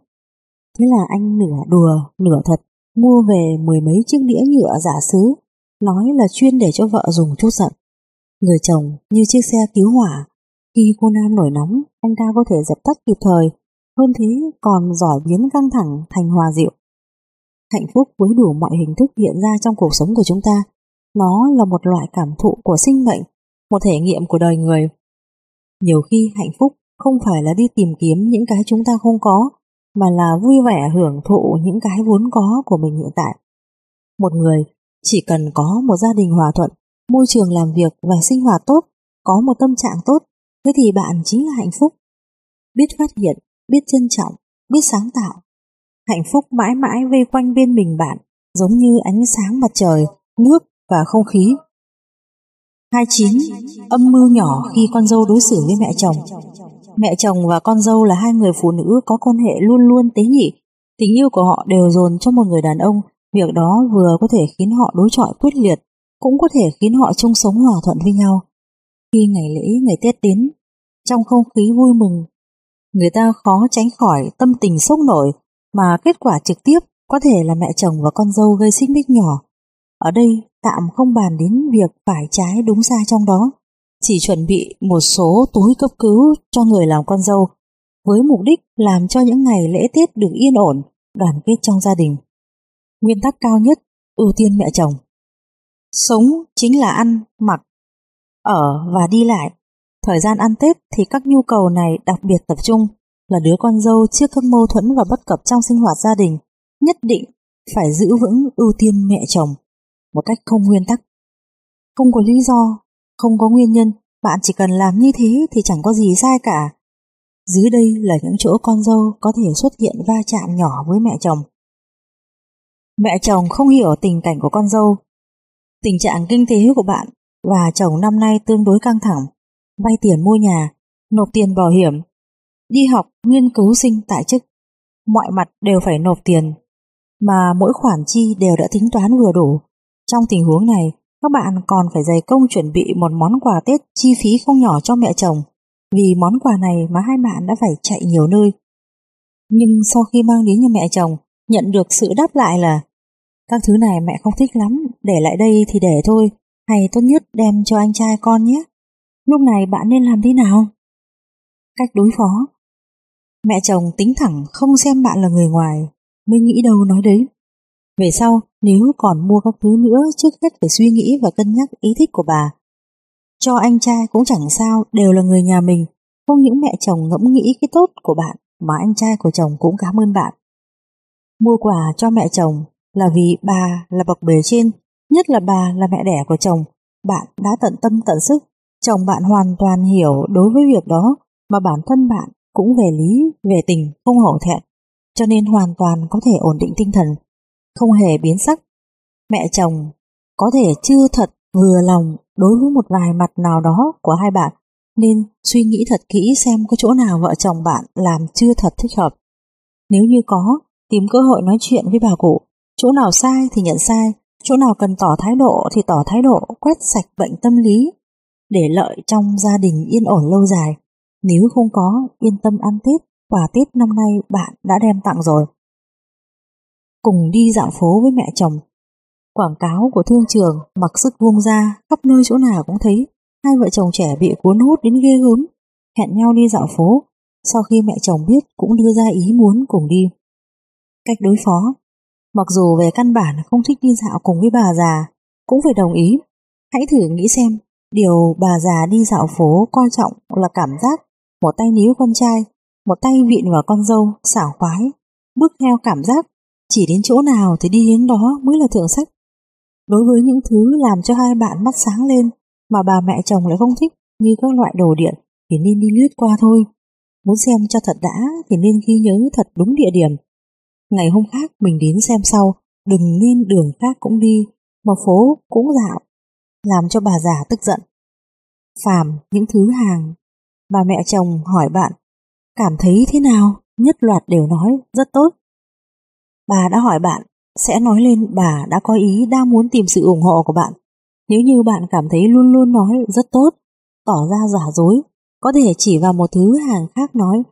Thế là anh nửa đùa, nửa thật, mua về mười mấy chiếc đĩa nhựa giả sứ, nói là chuyên để cho vợ dùng chút giận. Người chồng như chiếc xe cứu hỏa, khi cô Nam nổi nóng, anh ta có thể dập tắt kịp thời, hơn thế còn giỏi biến căng thẳng thành hòa dịu. Hạnh phúc với đủ mọi hình thức hiện ra trong cuộc sống của chúng ta nó là một loại cảm thụ của sinh mệnh, một thể nghiệm của đời người. Nhiều khi hạnh phúc không phải là đi tìm kiếm những cái chúng ta không có, mà là vui vẻ hưởng thụ những cái vốn có của mình hiện tại. Một người chỉ cần có một gia đình hòa thuận, môi trường làm việc và sinh hoạt tốt, có một tâm trạng tốt, thế thì bạn chính là hạnh phúc. Biết phát hiện, biết trân trọng, biết sáng tạo. Hạnh phúc mãi mãi vây quanh bên mình bạn, giống như ánh sáng mặt trời, nước và không khí. 29. Âm mưu nhỏ khi con dâu đối xử với mẹ chồng Mẹ chồng và con dâu là hai người phụ nữ có quan hệ luôn luôn tế nhị. Tình yêu của họ đều dồn cho một người đàn ông. Việc đó vừa có thể khiến họ đối chọi quyết liệt, cũng có thể khiến họ chung sống hòa thuận với nhau. Khi ngày lễ, ngày Tết đến, trong không khí vui mừng, người ta khó tránh khỏi tâm tình sốc nổi, mà kết quả trực tiếp có thể là mẹ chồng và con dâu gây xích mích nhỏ. Ở đây tạm không bàn đến việc phải trái đúng sai trong đó, chỉ chuẩn bị một số túi cấp cứu cho người làm con dâu, với mục đích làm cho những ngày lễ Tết được yên ổn, đoàn kết trong gia đình. Nguyên tắc cao nhất, ưu tiên mẹ chồng. Sống chính là ăn, mặc, ở và đi lại. Thời gian ăn Tết thì các nhu cầu này đặc biệt tập trung là đứa con dâu trước các mâu thuẫn và bất cập trong sinh hoạt gia đình, nhất định phải giữ vững ưu tiên mẹ chồng một cách không nguyên tắc. Không có lý do, không có nguyên nhân, bạn chỉ cần làm như thế thì chẳng có gì sai cả. Dưới đây là những chỗ con dâu có thể xuất hiện va chạm nhỏ với mẹ chồng. Mẹ chồng không hiểu tình cảnh của con dâu. Tình trạng kinh tế của bạn và chồng năm nay tương đối căng thẳng, vay tiền mua nhà, nộp tiền bảo hiểm, đi học, nghiên cứu sinh tại chức. Mọi mặt đều phải nộp tiền, mà mỗi khoản chi đều đã tính toán vừa đủ. Trong tình huống này, các bạn còn phải dày công chuẩn bị một món quà Tết chi phí không nhỏ cho mẹ chồng, vì món quà này mà hai bạn đã phải chạy nhiều nơi. Nhưng sau khi mang đến nhà mẹ chồng, nhận được sự đáp lại là các thứ này mẹ không thích lắm, để lại đây thì để thôi, hay tốt nhất đem cho anh trai con nhé. Lúc này bạn nên làm thế nào? Cách đối phó Mẹ chồng tính thẳng không xem bạn là người ngoài, mới nghĩ đâu nói đấy. Về sau, nếu còn mua các thứ nữa trước hết phải suy nghĩ và cân nhắc ý thích của bà. Cho anh trai cũng chẳng sao, đều là người nhà mình. Không những mẹ chồng ngẫm nghĩ cái tốt của bạn, mà anh trai của chồng cũng cảm ơn bạn. Mua quà cho mẹ chồng là vì bà là bậc bề trên, nhất là bà là mẹ đẻ của chồng. Bạn đã tận tâm tận sức, chồng bạn hoàn toàn hiểu đối với việc đó, mà bản thân bạn cũng về lý, về tình, không hổ thẹn, cho nên hoàn toàn có thể ổn định tinh thần không hề biến sắc. Mẹ chồng có thể chưa thật vừa lòng đối với một vài mặt nào đó của hai bạn, nên suy nghĩ thật kỹ xem có chỗ nào vợ chồng bạn làm chưa thật thích hợp. Nếu như có, tìm cơ hội nói chuyện với bà cụ, chỗ nào sai thì nhận sai, chỗ nào cần tỏ thái độ thì tỏ thái độ, quét sạch bệnh tâm lý, để lợi trong gia đình yên ổn lâu dài. Nếu không có, yên tâm ăn Tết, quà Tết năm nay bạn đã đem tặng rồi. Cùng đi dạo phố với mẹ chồng, quảng cáo của thương trường mặc sức vung ra, khắp nơi chỗ nào cũng thấy, hai vợ chồng trẻ bị cuốn hút đến ghê gớm, hẹn nhau đi dạo phố, sau khi mẹ chồng biết cũng đưa ra ý muốn cùng đi. Cách đối phó Mặc dù về căn bản không thích đi dạo cùng với bà già, cũng phải đồng ý. Hãy thử nghĩ xem, điều bà già đi dạo phố quan trọng là cảm giác một tay níu con trai, một tay vịn vào con dâu, xảo khoái, bước theo cảm giác, chỉ đến chỗ nào thì đi đến đó mới là thượng sách. Đối với những thứ làm cho hai bạn mắt sáng lên mà bà mẹ chồng lại không thích như các loại đồ điện thì nên đi lướt qua thôi. Muốn xem cho thật đã thì nên ghi nhớ thật đúng địa điểm Ngày hôm khác mình đến xem sau, đừng nên đường khác cũng đi, mà phố cũng dạo, làm cho bà già tức giận. Phàm những thứ hàng, bà mẹ chồng hỏi bạn, cảm thấy thế nào? Nhất loạt đều nói rất tốt. Bà đã hỏi bạn, sẽ nói lên bà đã có ý đang muốn tìm sự ủng hộ của bạn. Nếu như bạn cảm thấy luôn luôn nói rất tốt, tỏ ra giả dối, có thể chỉ vào một thứ hàng khác nói,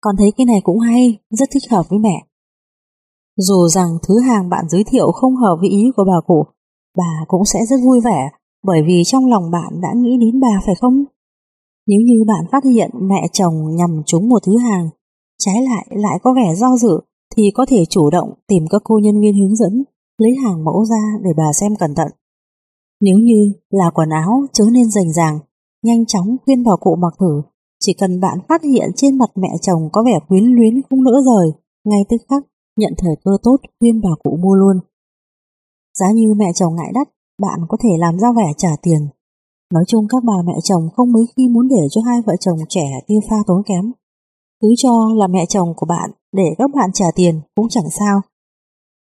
còn thấy cái này cũng hay, rất thích hợp với mẹ. Dù rằng thứ hàng bạn giới thiệu không hợp với ý của bà cụ, bà cũng sẽ rất vui vẻ bởi vì trong lòng bạn đã nghĩ đến bà phải không? Nếu như bạn phát hiện mẹ chồng nhầm trúng một thứ hàng, trái lại lại có vẻ do dự thì có thể chủ động tìm các cô nhân viên hướng dẫn, lấy hàng mẫu ra để bà xem cẩn thận. Nếu như là quần áo chớ nên rành ràng, nhanh chóng khuyên bà cụ mặc thử, chỉ cần bạn phát hiện trên mặt mẹ chồng có vẻ quyến luyến không nỡ rời, ngay tức khắc nhận thời cơ tốt khuyên bà cụ mua luôn. Giá như mẹ chồng ngại đắt, bạn có thể làm ra vẻ trả tiền. Nói chung các bà mẹ chồng không mấy khi muốn để cho hai vợ chồng trẻ tiêu pha tốn kém. Cứ cho là mẹ chồng của bạn để các bạn trả tiền cũng chẳng sao.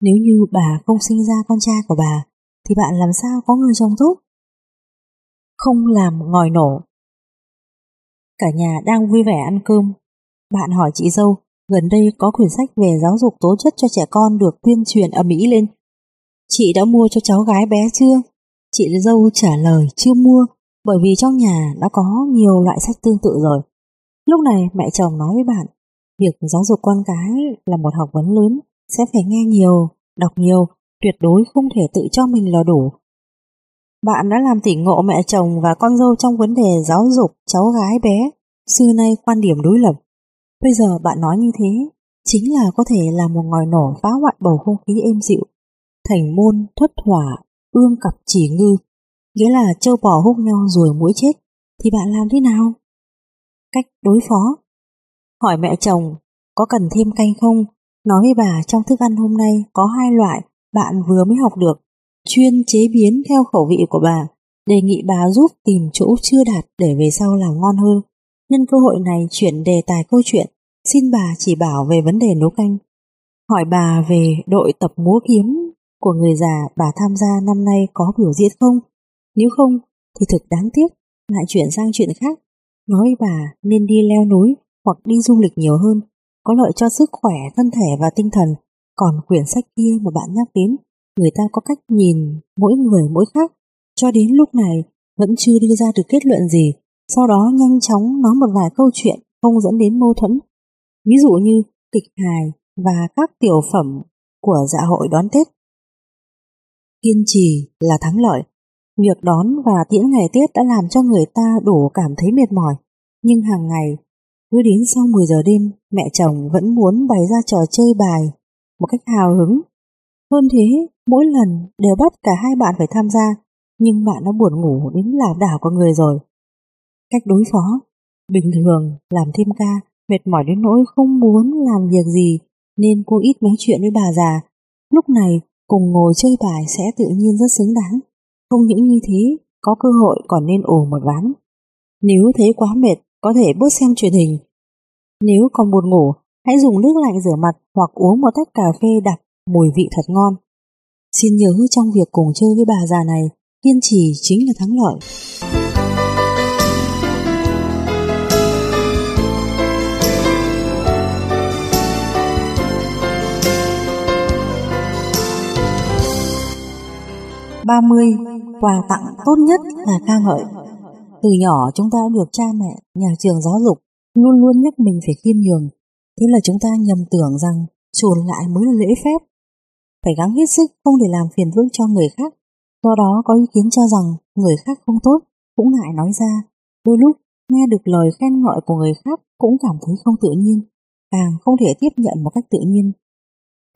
Nếu như bà không sinh ra con trai của bà, thì bạn làm sao có người chồng tốt? Không làm ngòi nổ. Cả nhà đang vui vẻ ăn cơm. Bạn hỏi chị dâu, Gần đây có quyển sách về giáo dục tố chất cho trẻ con được tuyên truyền ở Mỹ lên. Chị đã mua cho cháu gái bé chưa? Chị dâu trả lời chưa mua bởi vì trong nhà đã có nhiều loại sách tương tự rồi. Lúc này mẹ chồng nói với bạn, việc giáo dục con cái là một học vấn lớn, sẽ phải nghe nhiều, đọc nhiều, tuyệt đối không thể tự cho mình là đủ. Bạn đã làm tỉnh ngộ mẹ chồng và con dâu trong vấn đề giáo dục cháu gái bé, xưa nay quan điểm đối lập. Bây giờ bạn nói như thế, chính là có thể là một ngòi nổ phá hoại bầu không khí êm dịu. Thành môn, thất hỏa, ương cặp chỉ ngư, nghĩa là châu bò hút nhau rồi muối chết, thì bạn làm thế nào? Cách đối phó Hỏi mẹ chồng, có cần thêm canh không? Nói với bà trong thức ăn hôm nay có hai loại bạn vừa mới học được, chuyên chế biến theo khẩu vị của bà, đề nghị bà giúp tìm chỗ chưa đạt để về sau làm ngon hơn. Nhân cơ hội này chuyển đề tài câu chuyện, xin bà chỉ bảo về vấn đề nấu canh. Hỏi bà về đội tập múa kiếm của người già bà tham gia năm nay có biểu diễn không? Nếu không thì thực đáng tiếc, lại chuyển sang chuyện khác. Nói bà nên đi leo núi hoặc đi du lịch nhiều hơn, có lợi cho sức khỏe, thân thể và tinh thần. Còn quyển sách kia mà bạn nhắc đến, người ta có cách nhìn mỗi người mỗi khác. Cho đến lúc này vẫn chưa đưa ra được kết luận gì sau đó nhanh chóng nói một vài câu chuyện không dẫn đến mâu thuẫn. Ví dụ như kịch hài và các tiểu phẩm của dạ hội đón Tết. Kiên trì là thắng lợi. Việc đón và tiễn ngày Tết đã làm cho người ta đủ cảm thấy mệt mỏi. Nhưng hàng ngày, cứ đến sau 10 giờ đêm, mẹ chồng vẫn muốn bày ra trò chơi bài một cách hào hứng. Hơn thế, mỗi lần đều bắt cả hai bạn phải tham gia, nhưng bạn đã buồn ngủ đến lảo đảo con người rồi. Cách đối phó Bình thường làm thêm ca Mệt mỏi đến nỗi không muốn làm việc gì Nên cô ít nói chuyện với bà già Lúc này cùng ngồi chơi bài Sẽ tự nhiên rất xứng đáng không những như thế Có cơ hội còn nên ồ một ván. Nếu thấy quá mệt Có thể bớt xem truyền hình. Nếu còn buồn ngủ Hãy dùng nước lạnh rửa mặt Hoặc uống một tách cà phê đặc Mùi vị thật ngon. Xin nhớ trong việc cùng chơi với bà già này, kiên trì chính là thắng lợi. ba mươi quà tặng tốt nhất là ca ngợi. Từ nhỏ chúng ta được cha mẹ, nhà trường giáo dục luôn luôn nhắc mình phải khiêm nhường. Thế là chúng ta nhầm tưởng rằng chuồn lại mới là lễ phép. Phải gắng hết sức, không để làm phiền phức cho người khác. Do đó có ý kiến cho rằng người khác không tốt cũng ngại nói ra. Đôi lúc, nghe được lời khen ngợi của người khác cũng cảm thấy không tự nhiên, càng không thể tiếp nhận một cách tự nhiên.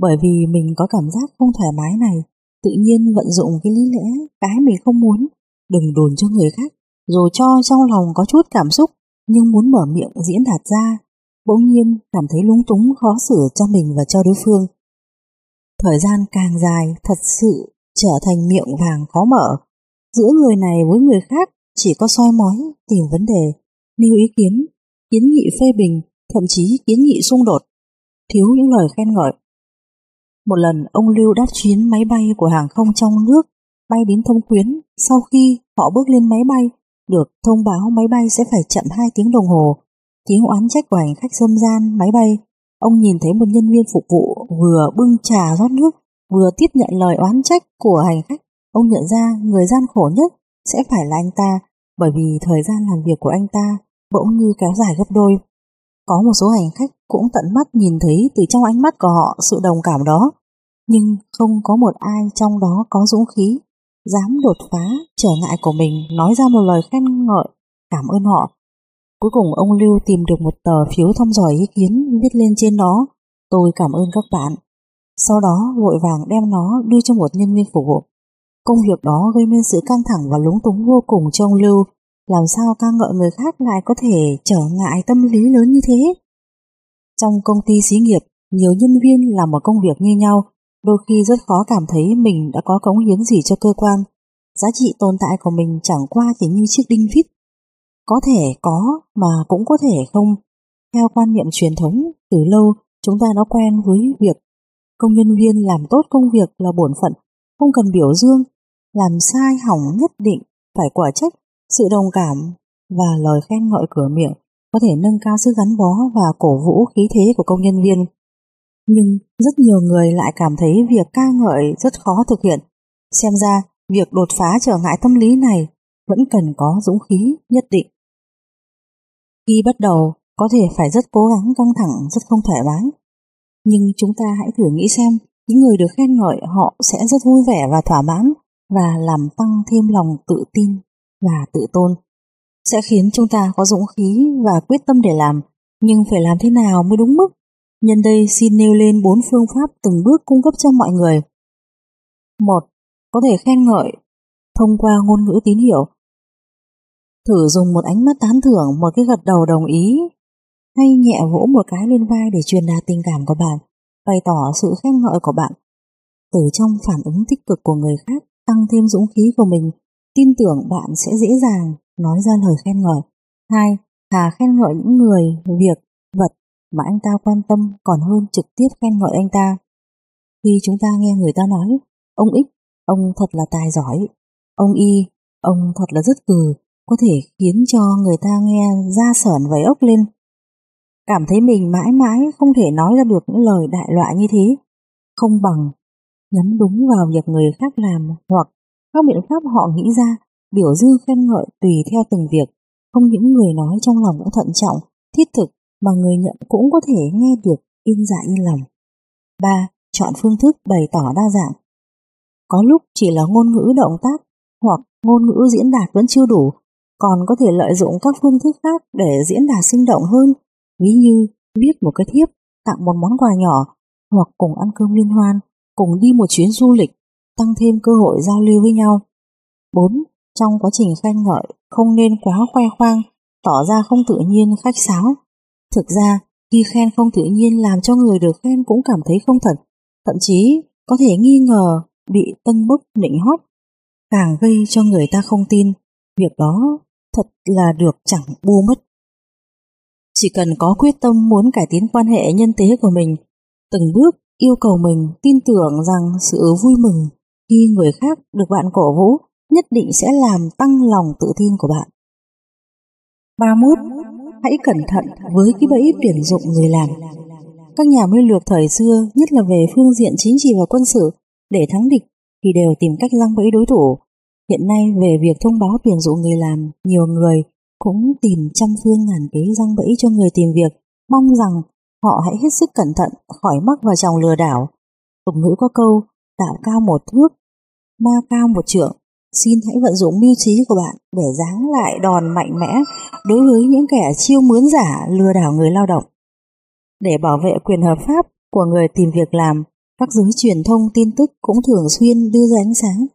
Bởi vì mình có cảm giác không thoải mái này tự nhiên vận dụng cái lý lẽ cái mình không muốn, đừng đồn cho người khác, rồi cho trong lòng có chút cảm xúc nhưng muốn mở miệng diễn đạt ra, bỗng nhiên cảm thấy lúng túng khó xử cho mình và cho đối phương. Thời gian càng dài thật sự trở thành miệng vàng khó mở, giữa người này với người khác chỉ có soi mói, tìm vấn đề, nêu ý kiến, kiến nghị phê bình, thậm chí kiến nghị xung đột, thiếu những lời khen ngợi một lần ông Lưu đáp chuyến máy bay của hàng không trong nước bay đến thông quyến. Sau khi họ bước lên máy bay, được thông báo máy bay sẽ phải chậm 2 tiếng đồng hồ. Tiếng oán trách của hành khách xâm gian máy bay. Ông nhìn thấy một nhân viên phục vụ vừa bưng trà rót nước, vừa tiếp nhận lời oán trách của hành khách. Ông nhận ra người gian khổ nhất sẽ phải là anh ta, bởi vì thời gian làm việc của anh ta bỗng như kéo dài gấp đôi. Có một số hành khách cũng tận mắt nhìn thấy từ trong ánh mắt của họ sự đồng cảm đó, nhưng không có một ai trong đó có dũng khí, dám đột phá trở ngại của mình nói ra một lời khen ngợi, cảm ơn họ. Cuối cùng ông Lưu tìm được một tờ phiếu thăm dò ý kiến viết lên trên đó, tôi cảm ơn các bạn. Sau đó vội vàng đem nó đưa cho một nhân viên phục vụ. Công việc đó gây nên sự căng thẳng và lúng túng vô cùng cho ông Lưu, làm sao ca ngợi người khác lại có thể trở ngại tâm lý lớn như thế? Trong công ty xí nghiệp, nhiều nhân viên làm một công việc như nhau, đôi khi rất khó cảm thấy mình đã có cống hiến gì cho cơ quan. Giá trị tồn tại của mình chẳng qua chỉ như chiếc đinh vít. Có thể có mà cũng có thể không. Theo quan niệm truyền thống, từ lâu chúng ta đã quen với việc công nhân viên làm tốt công việc là bổn phận, không cần biểu dương, làm sai hỏng nhất định phải quả trách sự đồng cảm và lời khen ngợi cửa miệng có thể nâng cao sức gắn bó và cổ vũ khí thế của công nhân viên. Nhưng rất nhiều người lại cảm thấy việc ca ngợi rất khó thực hiện. Xem ra, việc đột phá trở ngại tâm lý này vẫn cần có dũng khí nhất định. Khi bắt đầu, có thể phải rất cố gắng căng thẳng, rất không thoải mái. Nhưng chúng ta hãy thử nghĩ xem, những người được khen ngợi họ sẽ rất vui vẻ và thỏa mãn và làm tăng thêm lòng tự tin và tự tôn sẽ khiến chúng ta có dũng khí và quyết tâm để làm, nhưng phải làm thế nào mới đúng mức? Nhân đây xin nêu lên bốn phương pháp từng bước cung cấp cho mọi người. một Có thể khen ngợi thông qua ngôn ngữ tín hiệu. Thử dùng một ánh mắt tán thưởng, một cái gật đầu đồng ý, hay nhẹ vỗ một cái lên vai để truyền đạt tình cảm của bạn, bày tỏ sự khen ngợi của bạn. Từ trong phản ứng tích cực của người khác, tăng thêm dũng khí của mình tin tưởng bạn sẽ dễ dàng nói ra lời khen ngợi. Hai, Hà khen ngợi những người, việc, vật mà anh ta quan tâm còn hơn trực tiếp khen ngợi anh ta. Khi chúng ta nghe người ta nói, ông X, ông thật là tài giỏi, ông Y, ông thật là rất cừ, có thể khiến cho người ta nghe da sởn vầy ốc lên. Cảm thấy mình mãi mãi không thể nói ra được những lời đại loại như thế. Không bằng nhắm đúng vào việc người khác làm hoặc các biện pháp họ nghĩ ra, biểu dương khen ngợi tùy theo từng việc, không những người nói trong lòng cũng thận trọng, thiết thực mà người nhận cũng có thể nghe được yên dạ yên lòng. 3. Chọn phương thức bày tỏ đa dạng. Có lúc chỉ là ngôn ngữ động tác hoặc ngôn ngữ diễn đạt vẫn chưa đủ, còn có thể lợi dụng các phương thức khác để diễn đạt sinh động hơn, ví như viết một cái thiếp, tặng một món quà nhỏ, hoặc cùng ăn cơm liên hoan, cùng đi một chuyến du lịch, tăng thêm cơ hội giao lưu với nhau. 4. Trong quá trình khen ngợi, không nên quá khoe khoang, tỏ ra không tự nhiên khách sáo. Thực ra, khi khen không tự nhiên làm cho người được khen cũng cảm thấy không thật, thậm chí có thể nghi ngờ bị tân bốc nịnh hót, càng gây cho người ta không tin, việc đó thật là được chẳng bu mất. Chỉ cần có quyết tâm muốn cải tiến quan hệ nhân tế của mình, từng bước yêu cầu mình tin tưởng rằng sự vui mừng khi người khác được bạn cổ vũ, nhất định sẽ làm tăng lòng tự tin của bạn. 31. Hãy cẩn thận với cái bẫy tuyển dụng người làm. Các nhà mưu lược thời xưa, nhất là về phương diện chính trị và quân sự, để thắng địch thì đều tìm cách răng bẫy đối thủ. Hiện nay về việc thông báo tuyển dụng người làm, nhiều người cũng tìm trăm phương ngàn kế răng bẫy cho người tìm việc, mong rằng họ hãy hết sức cẩn thận khỏi mắc vào trong lừa đảo. Tục ngữ có câu, tạo cao một thước, ma cao một trượng. Xin hãy vận dụng mưu trí của bạn để giáng lại đòn mạnh mẽ đối với những kẻ chiêu mướn giả lừa đảo người lao động. Để bảo vệ quyền hợp pháp của người tìm việc làm, các giới truyền thông tin tức cũng thường xuyên đưa ra ánh sáng.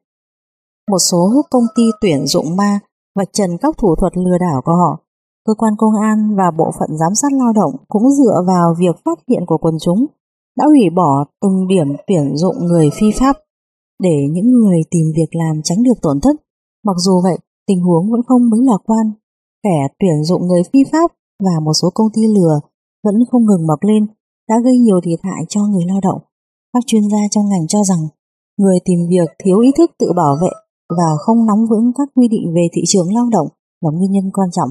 Một số công ty tuyển dụng ma vạch trần các thủ thuật lừa đảo của họ. Cơ quan công an và bộ phận giám sát lao động cũng dựa vào việc phát hiện của quần chúng đã hủy bỏ từng điểm tuyển dụng người phi pháp để những người tìm việc làm tránh được tổn thất. Mặc dù vậy, tình huống vẫn không mấy lạc quan. Kẻ tuyển dụng người phi pháp và một số công ty lừa vẫn không ngừng mọc lên đã gây nhiều thiệt hại cho người lao động. Các chuyên gia trong ngành cho rằng người tìm việc thiếu ý thức tự bảo vệ và không nắm vững các quy định về thị trường lao động là nguyên nhân quan trọng.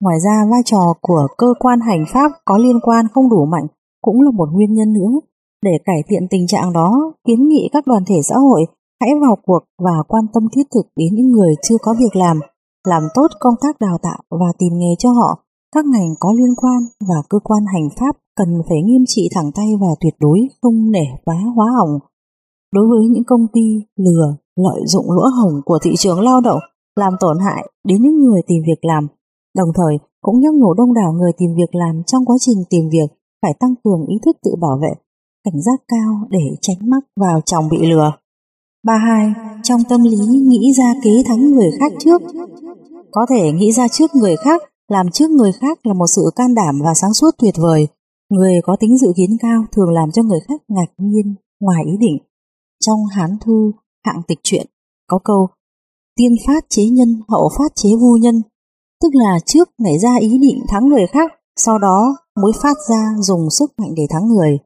Ngoài ra vai trò của cơ quan hành pháp có liên quan không đủ mạnh cũng là một nguyên nhân nữa. Để cải thiện tình trạng đó, kiến nghị các đoàn thể xã hội hãy vào cuộc và quan tâm thiết thực đến những người chưa có việc làm, làm tốt công tác đào tạo và tìm nghề cho họ. Các ngành có liên quan và cơ quan hành pháp cần phải nghiêm trị thẳng tay và tuyệt đối không nể quá hóa hỏng. Đối với những công ty lừa, lợi dụng lỗ hổng của thị trường lao động làm tổn hại đến những người tìm việc làm, đồng thời cũng nhắc nhở đông đảo người tìm việc làm trong quá trình tìm việc phải tăng cường ý thức tự bảo vệ, cảnh giác cao để tránh mắc vào chồng bị lừa. 32. Trong tâm lý nghĩ ra kế thắng người khác trước Có thể nghĩ ra trước người khác, làm trước người khác là một sự can đảm và sáng suốt tuyệt vời. Người có tính dự kiến cao thường làm cho người khác ngạc nhiên, ngoài ý định. Trong Hán Thư, hạng tịch truyện, có câu Tiên phát chế nhân, hậu phát chế vu nhân, tức là trước nảy ra ý định thắng người khác, sau đó mới phát ra dùng sức mạnh để thắng người.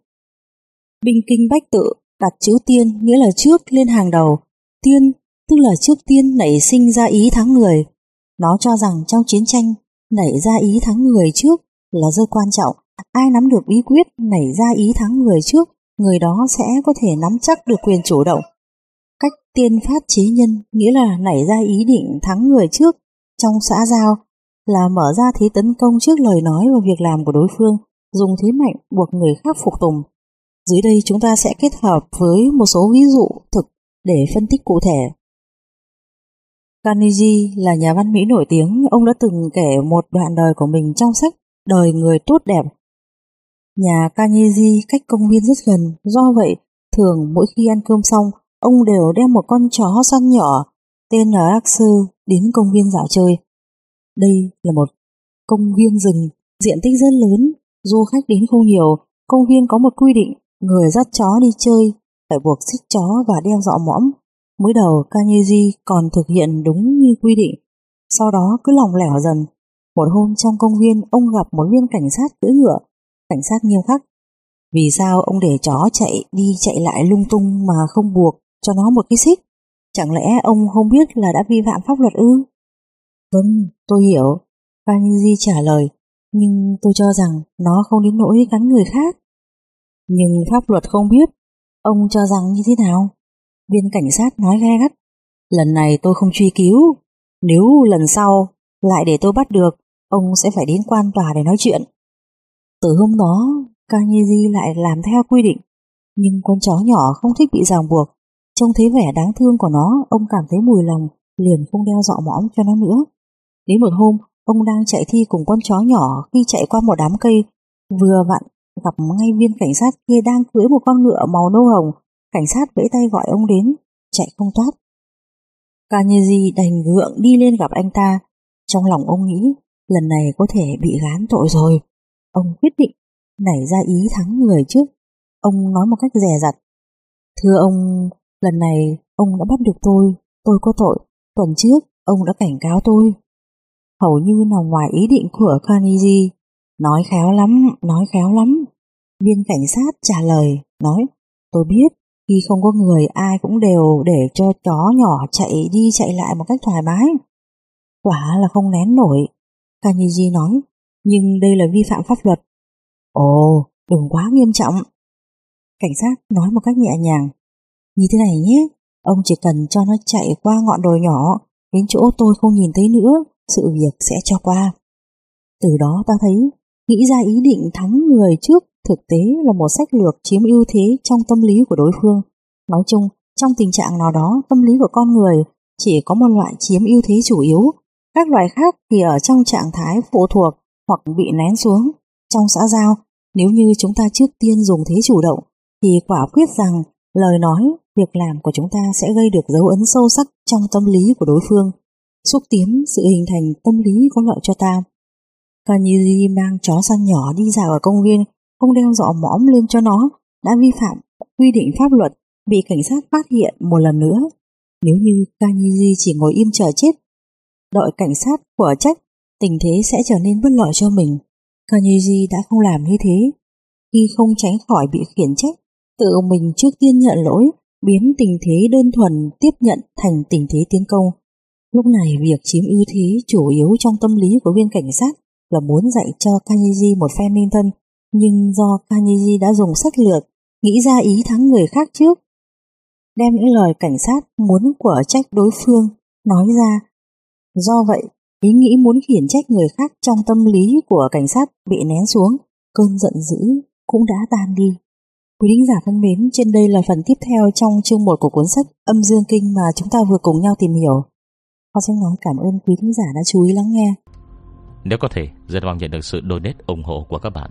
Binh kinh bách tự đặt chữ tiên nghĩa là trước lên hàng đầu, tiên tức là trước tiên nảy sinh ra ý thắng người. Nó cho rằng trong chiến tranh, nảy ra ý thắng người trước là rất quan trọng. Ai nắm được bí quyết nảy ra ý thắng người trước, người đó sẽ có thể nắm chắc được quyền chủ động. Cách tiên phát chế nhân nghĩa là nảy ra ý định thắng người trước. Trong xã giao là mở ra thế tấn công trước lời nói và việc làm của đối phương, dùng thế mạnh buộc người khác phục tùng. Dưới đây chúng ta sẽ kết hợp với một số ví dụ thực để phân tích cụ thể. Carnegie là nhà văn Mỹ nổi tiếng, ông đã từng kể một đoạn đời của mình trong sách Đời người tốt đẹp. Nhà Carnegie cách công viên rất gần, do vậy thường mỗi khi ăn cơm xong, ông đều đem một con chó săn nhỏ tên là Axel đến công viên dạo chơi. Đây là một công viên rừng, diện tích rất lớn, du khách đến không nhiều. Công viên có một quy định, người dắt chó đi chơi phải buộc xích chó và đeo dọ mõm. Mới đầu Kanyeji còn thực hiện đúng như quy định, sau đó cứ lòng lẻo dần. Một hôm trong công viên, ông gặp một viên cảnh sát cưỡi ngựa, cảnh sát nghiêm khắc. Vì sao ông để chó chạy đi chạy lại lung tung mà không buộc cho nó một cái xích? Chẳng lẽ ông không biết là đã vi phạm pháp luật ư? Vâng, tôi hiểu. Kaniji trả lời, nhưng tôi cho rằng nó không đến nỗi cắn người khác. Nhưng pháp luật không biết, ông cho rằng như thế nào? Viên cảnh sát nói ghe gắt, lần này tôi không truy cứu, nếu lần sau lại để tôi bắt được, ông sẽ phải đến quan tòa để nói chuyện. Từ hôm đó, Kanyeji lại làm theo quy định, nhưng con chó nhỏ không thích bị ràng buộc. Trông thấy vẻ đáng thương của nó, ông cảm thấy mùi lòng, liền không đeo dọ mõm cho nó nữa. Đến một hôm, ông đang chạy thi cùng con chó nhỏ khi chạy qua một đám cây, vừa vặn gặp ngay viên cảnh sát kia đang cưỡi một con ngựa màu nâu hồng. Cảnh sát vẫy tay gọi ông đến, chạy không thoát. Kanyeji đành gượng đi lên gặp anh ta. Trong lòng ông nghĩ, lần này có thể bị gán tội rồi. Ông quyết định nảy ra ý thắng người trước. Ông nói một cách dè dặt. Thưa ông, lần này ông đã bắt được tôi, tôi có tội. Tuần trước, ông đã cảnh cáo tôi hầu như nằm ngoài ý định của Carnegie. Nói khéo lắm, nói khéo lắm. Viên cảnh sát trả lời, nói, tôi biết, Khi không có người ai cũng đều để cho chó nhỏ chạy đi chạy lại một cách thoải mái. Quả là không nén nổi, Kanyiji nói, nhưng đây là vi phạm pháp luật. Ồ, đừng quá nghiêm trọng. Cảnh sát nói một cách nhẹ nhàng. Như thế này nhé, ông chỉ cần cho nó chạy qua ngọn đồi nhỏ, đến chỗ tôi không nhìn thấy nữa, sự việc sẽ cho qua. Từ đó ta thấy, nghĩ ra ý định thắng người trước thực tế là một sách lược chiếm ưu thế trong tâm lý của đối phương. Nói chung, trong tình trạng nào đó, tâm lý của con người chỉ có một loại chiếm ưu thế chủ yếu, các loại khác thì ở trong trạng thái phụ thuộc hoặc bị nén xuống. Trong xã giao, nếu như chúng ta trước tiên dùng thế chủ động, thì quả quyết rằng lời nói, việc làm của chúng ta sẽ gây được dấu ấn sâu sắc trong tâm lý của đối phương, xúc tiến sự hình thành tâm lý có lợi cho ta. Kaniji mang chó săn nhỏ đi dạo ở công viên, không đeo dọ mõm lên cho nó, đã vi phạm quy định pháp luật, bị cảnh sát phát hiện một lần nữa. Nếu như Kaniji chỉ ngồi im chờ chết, đợi cảnh sát của trách, tình thế sẽ trở nên bất lợi cho mình. Kaniji đã không làm như thế. Khi không tránh khỏi bị khiển trách, tự mình trước tiên nhận lỗi, biến tình thế đơn thuần tiếp nhận thành tình thế tiến công. Lúc này việc chiếm ưu thế chủ yếu trong tâm lý của viên cảnh sát là muốn dạy cho Kaniji một phen minh thân, nhưng do Kaniji đã dùng sách lược, nghĩ ra ý thắng người khác trước. Đem những lời cảnh sát muốn của trách đối phương, nói ra. Do vậy, ý nghĩ muốn khiển trách người khác trong tâm lý của cảnh sát bị nén xuống, cơn giận dữ cũng đã tan đi. Quý đính giả thân mến, trên đây là phần tiếp theo trong chương 1 của cuốn sách Âm Dương Kinh mà chúng ta vừa cùng nhau tìm hiểu. Hoa sẽ nói cảm ơn quý thính giả đã chú ý lắng nghe. Nếu có thể, rất mong nhận được sự donate ủng hộ của các bạn.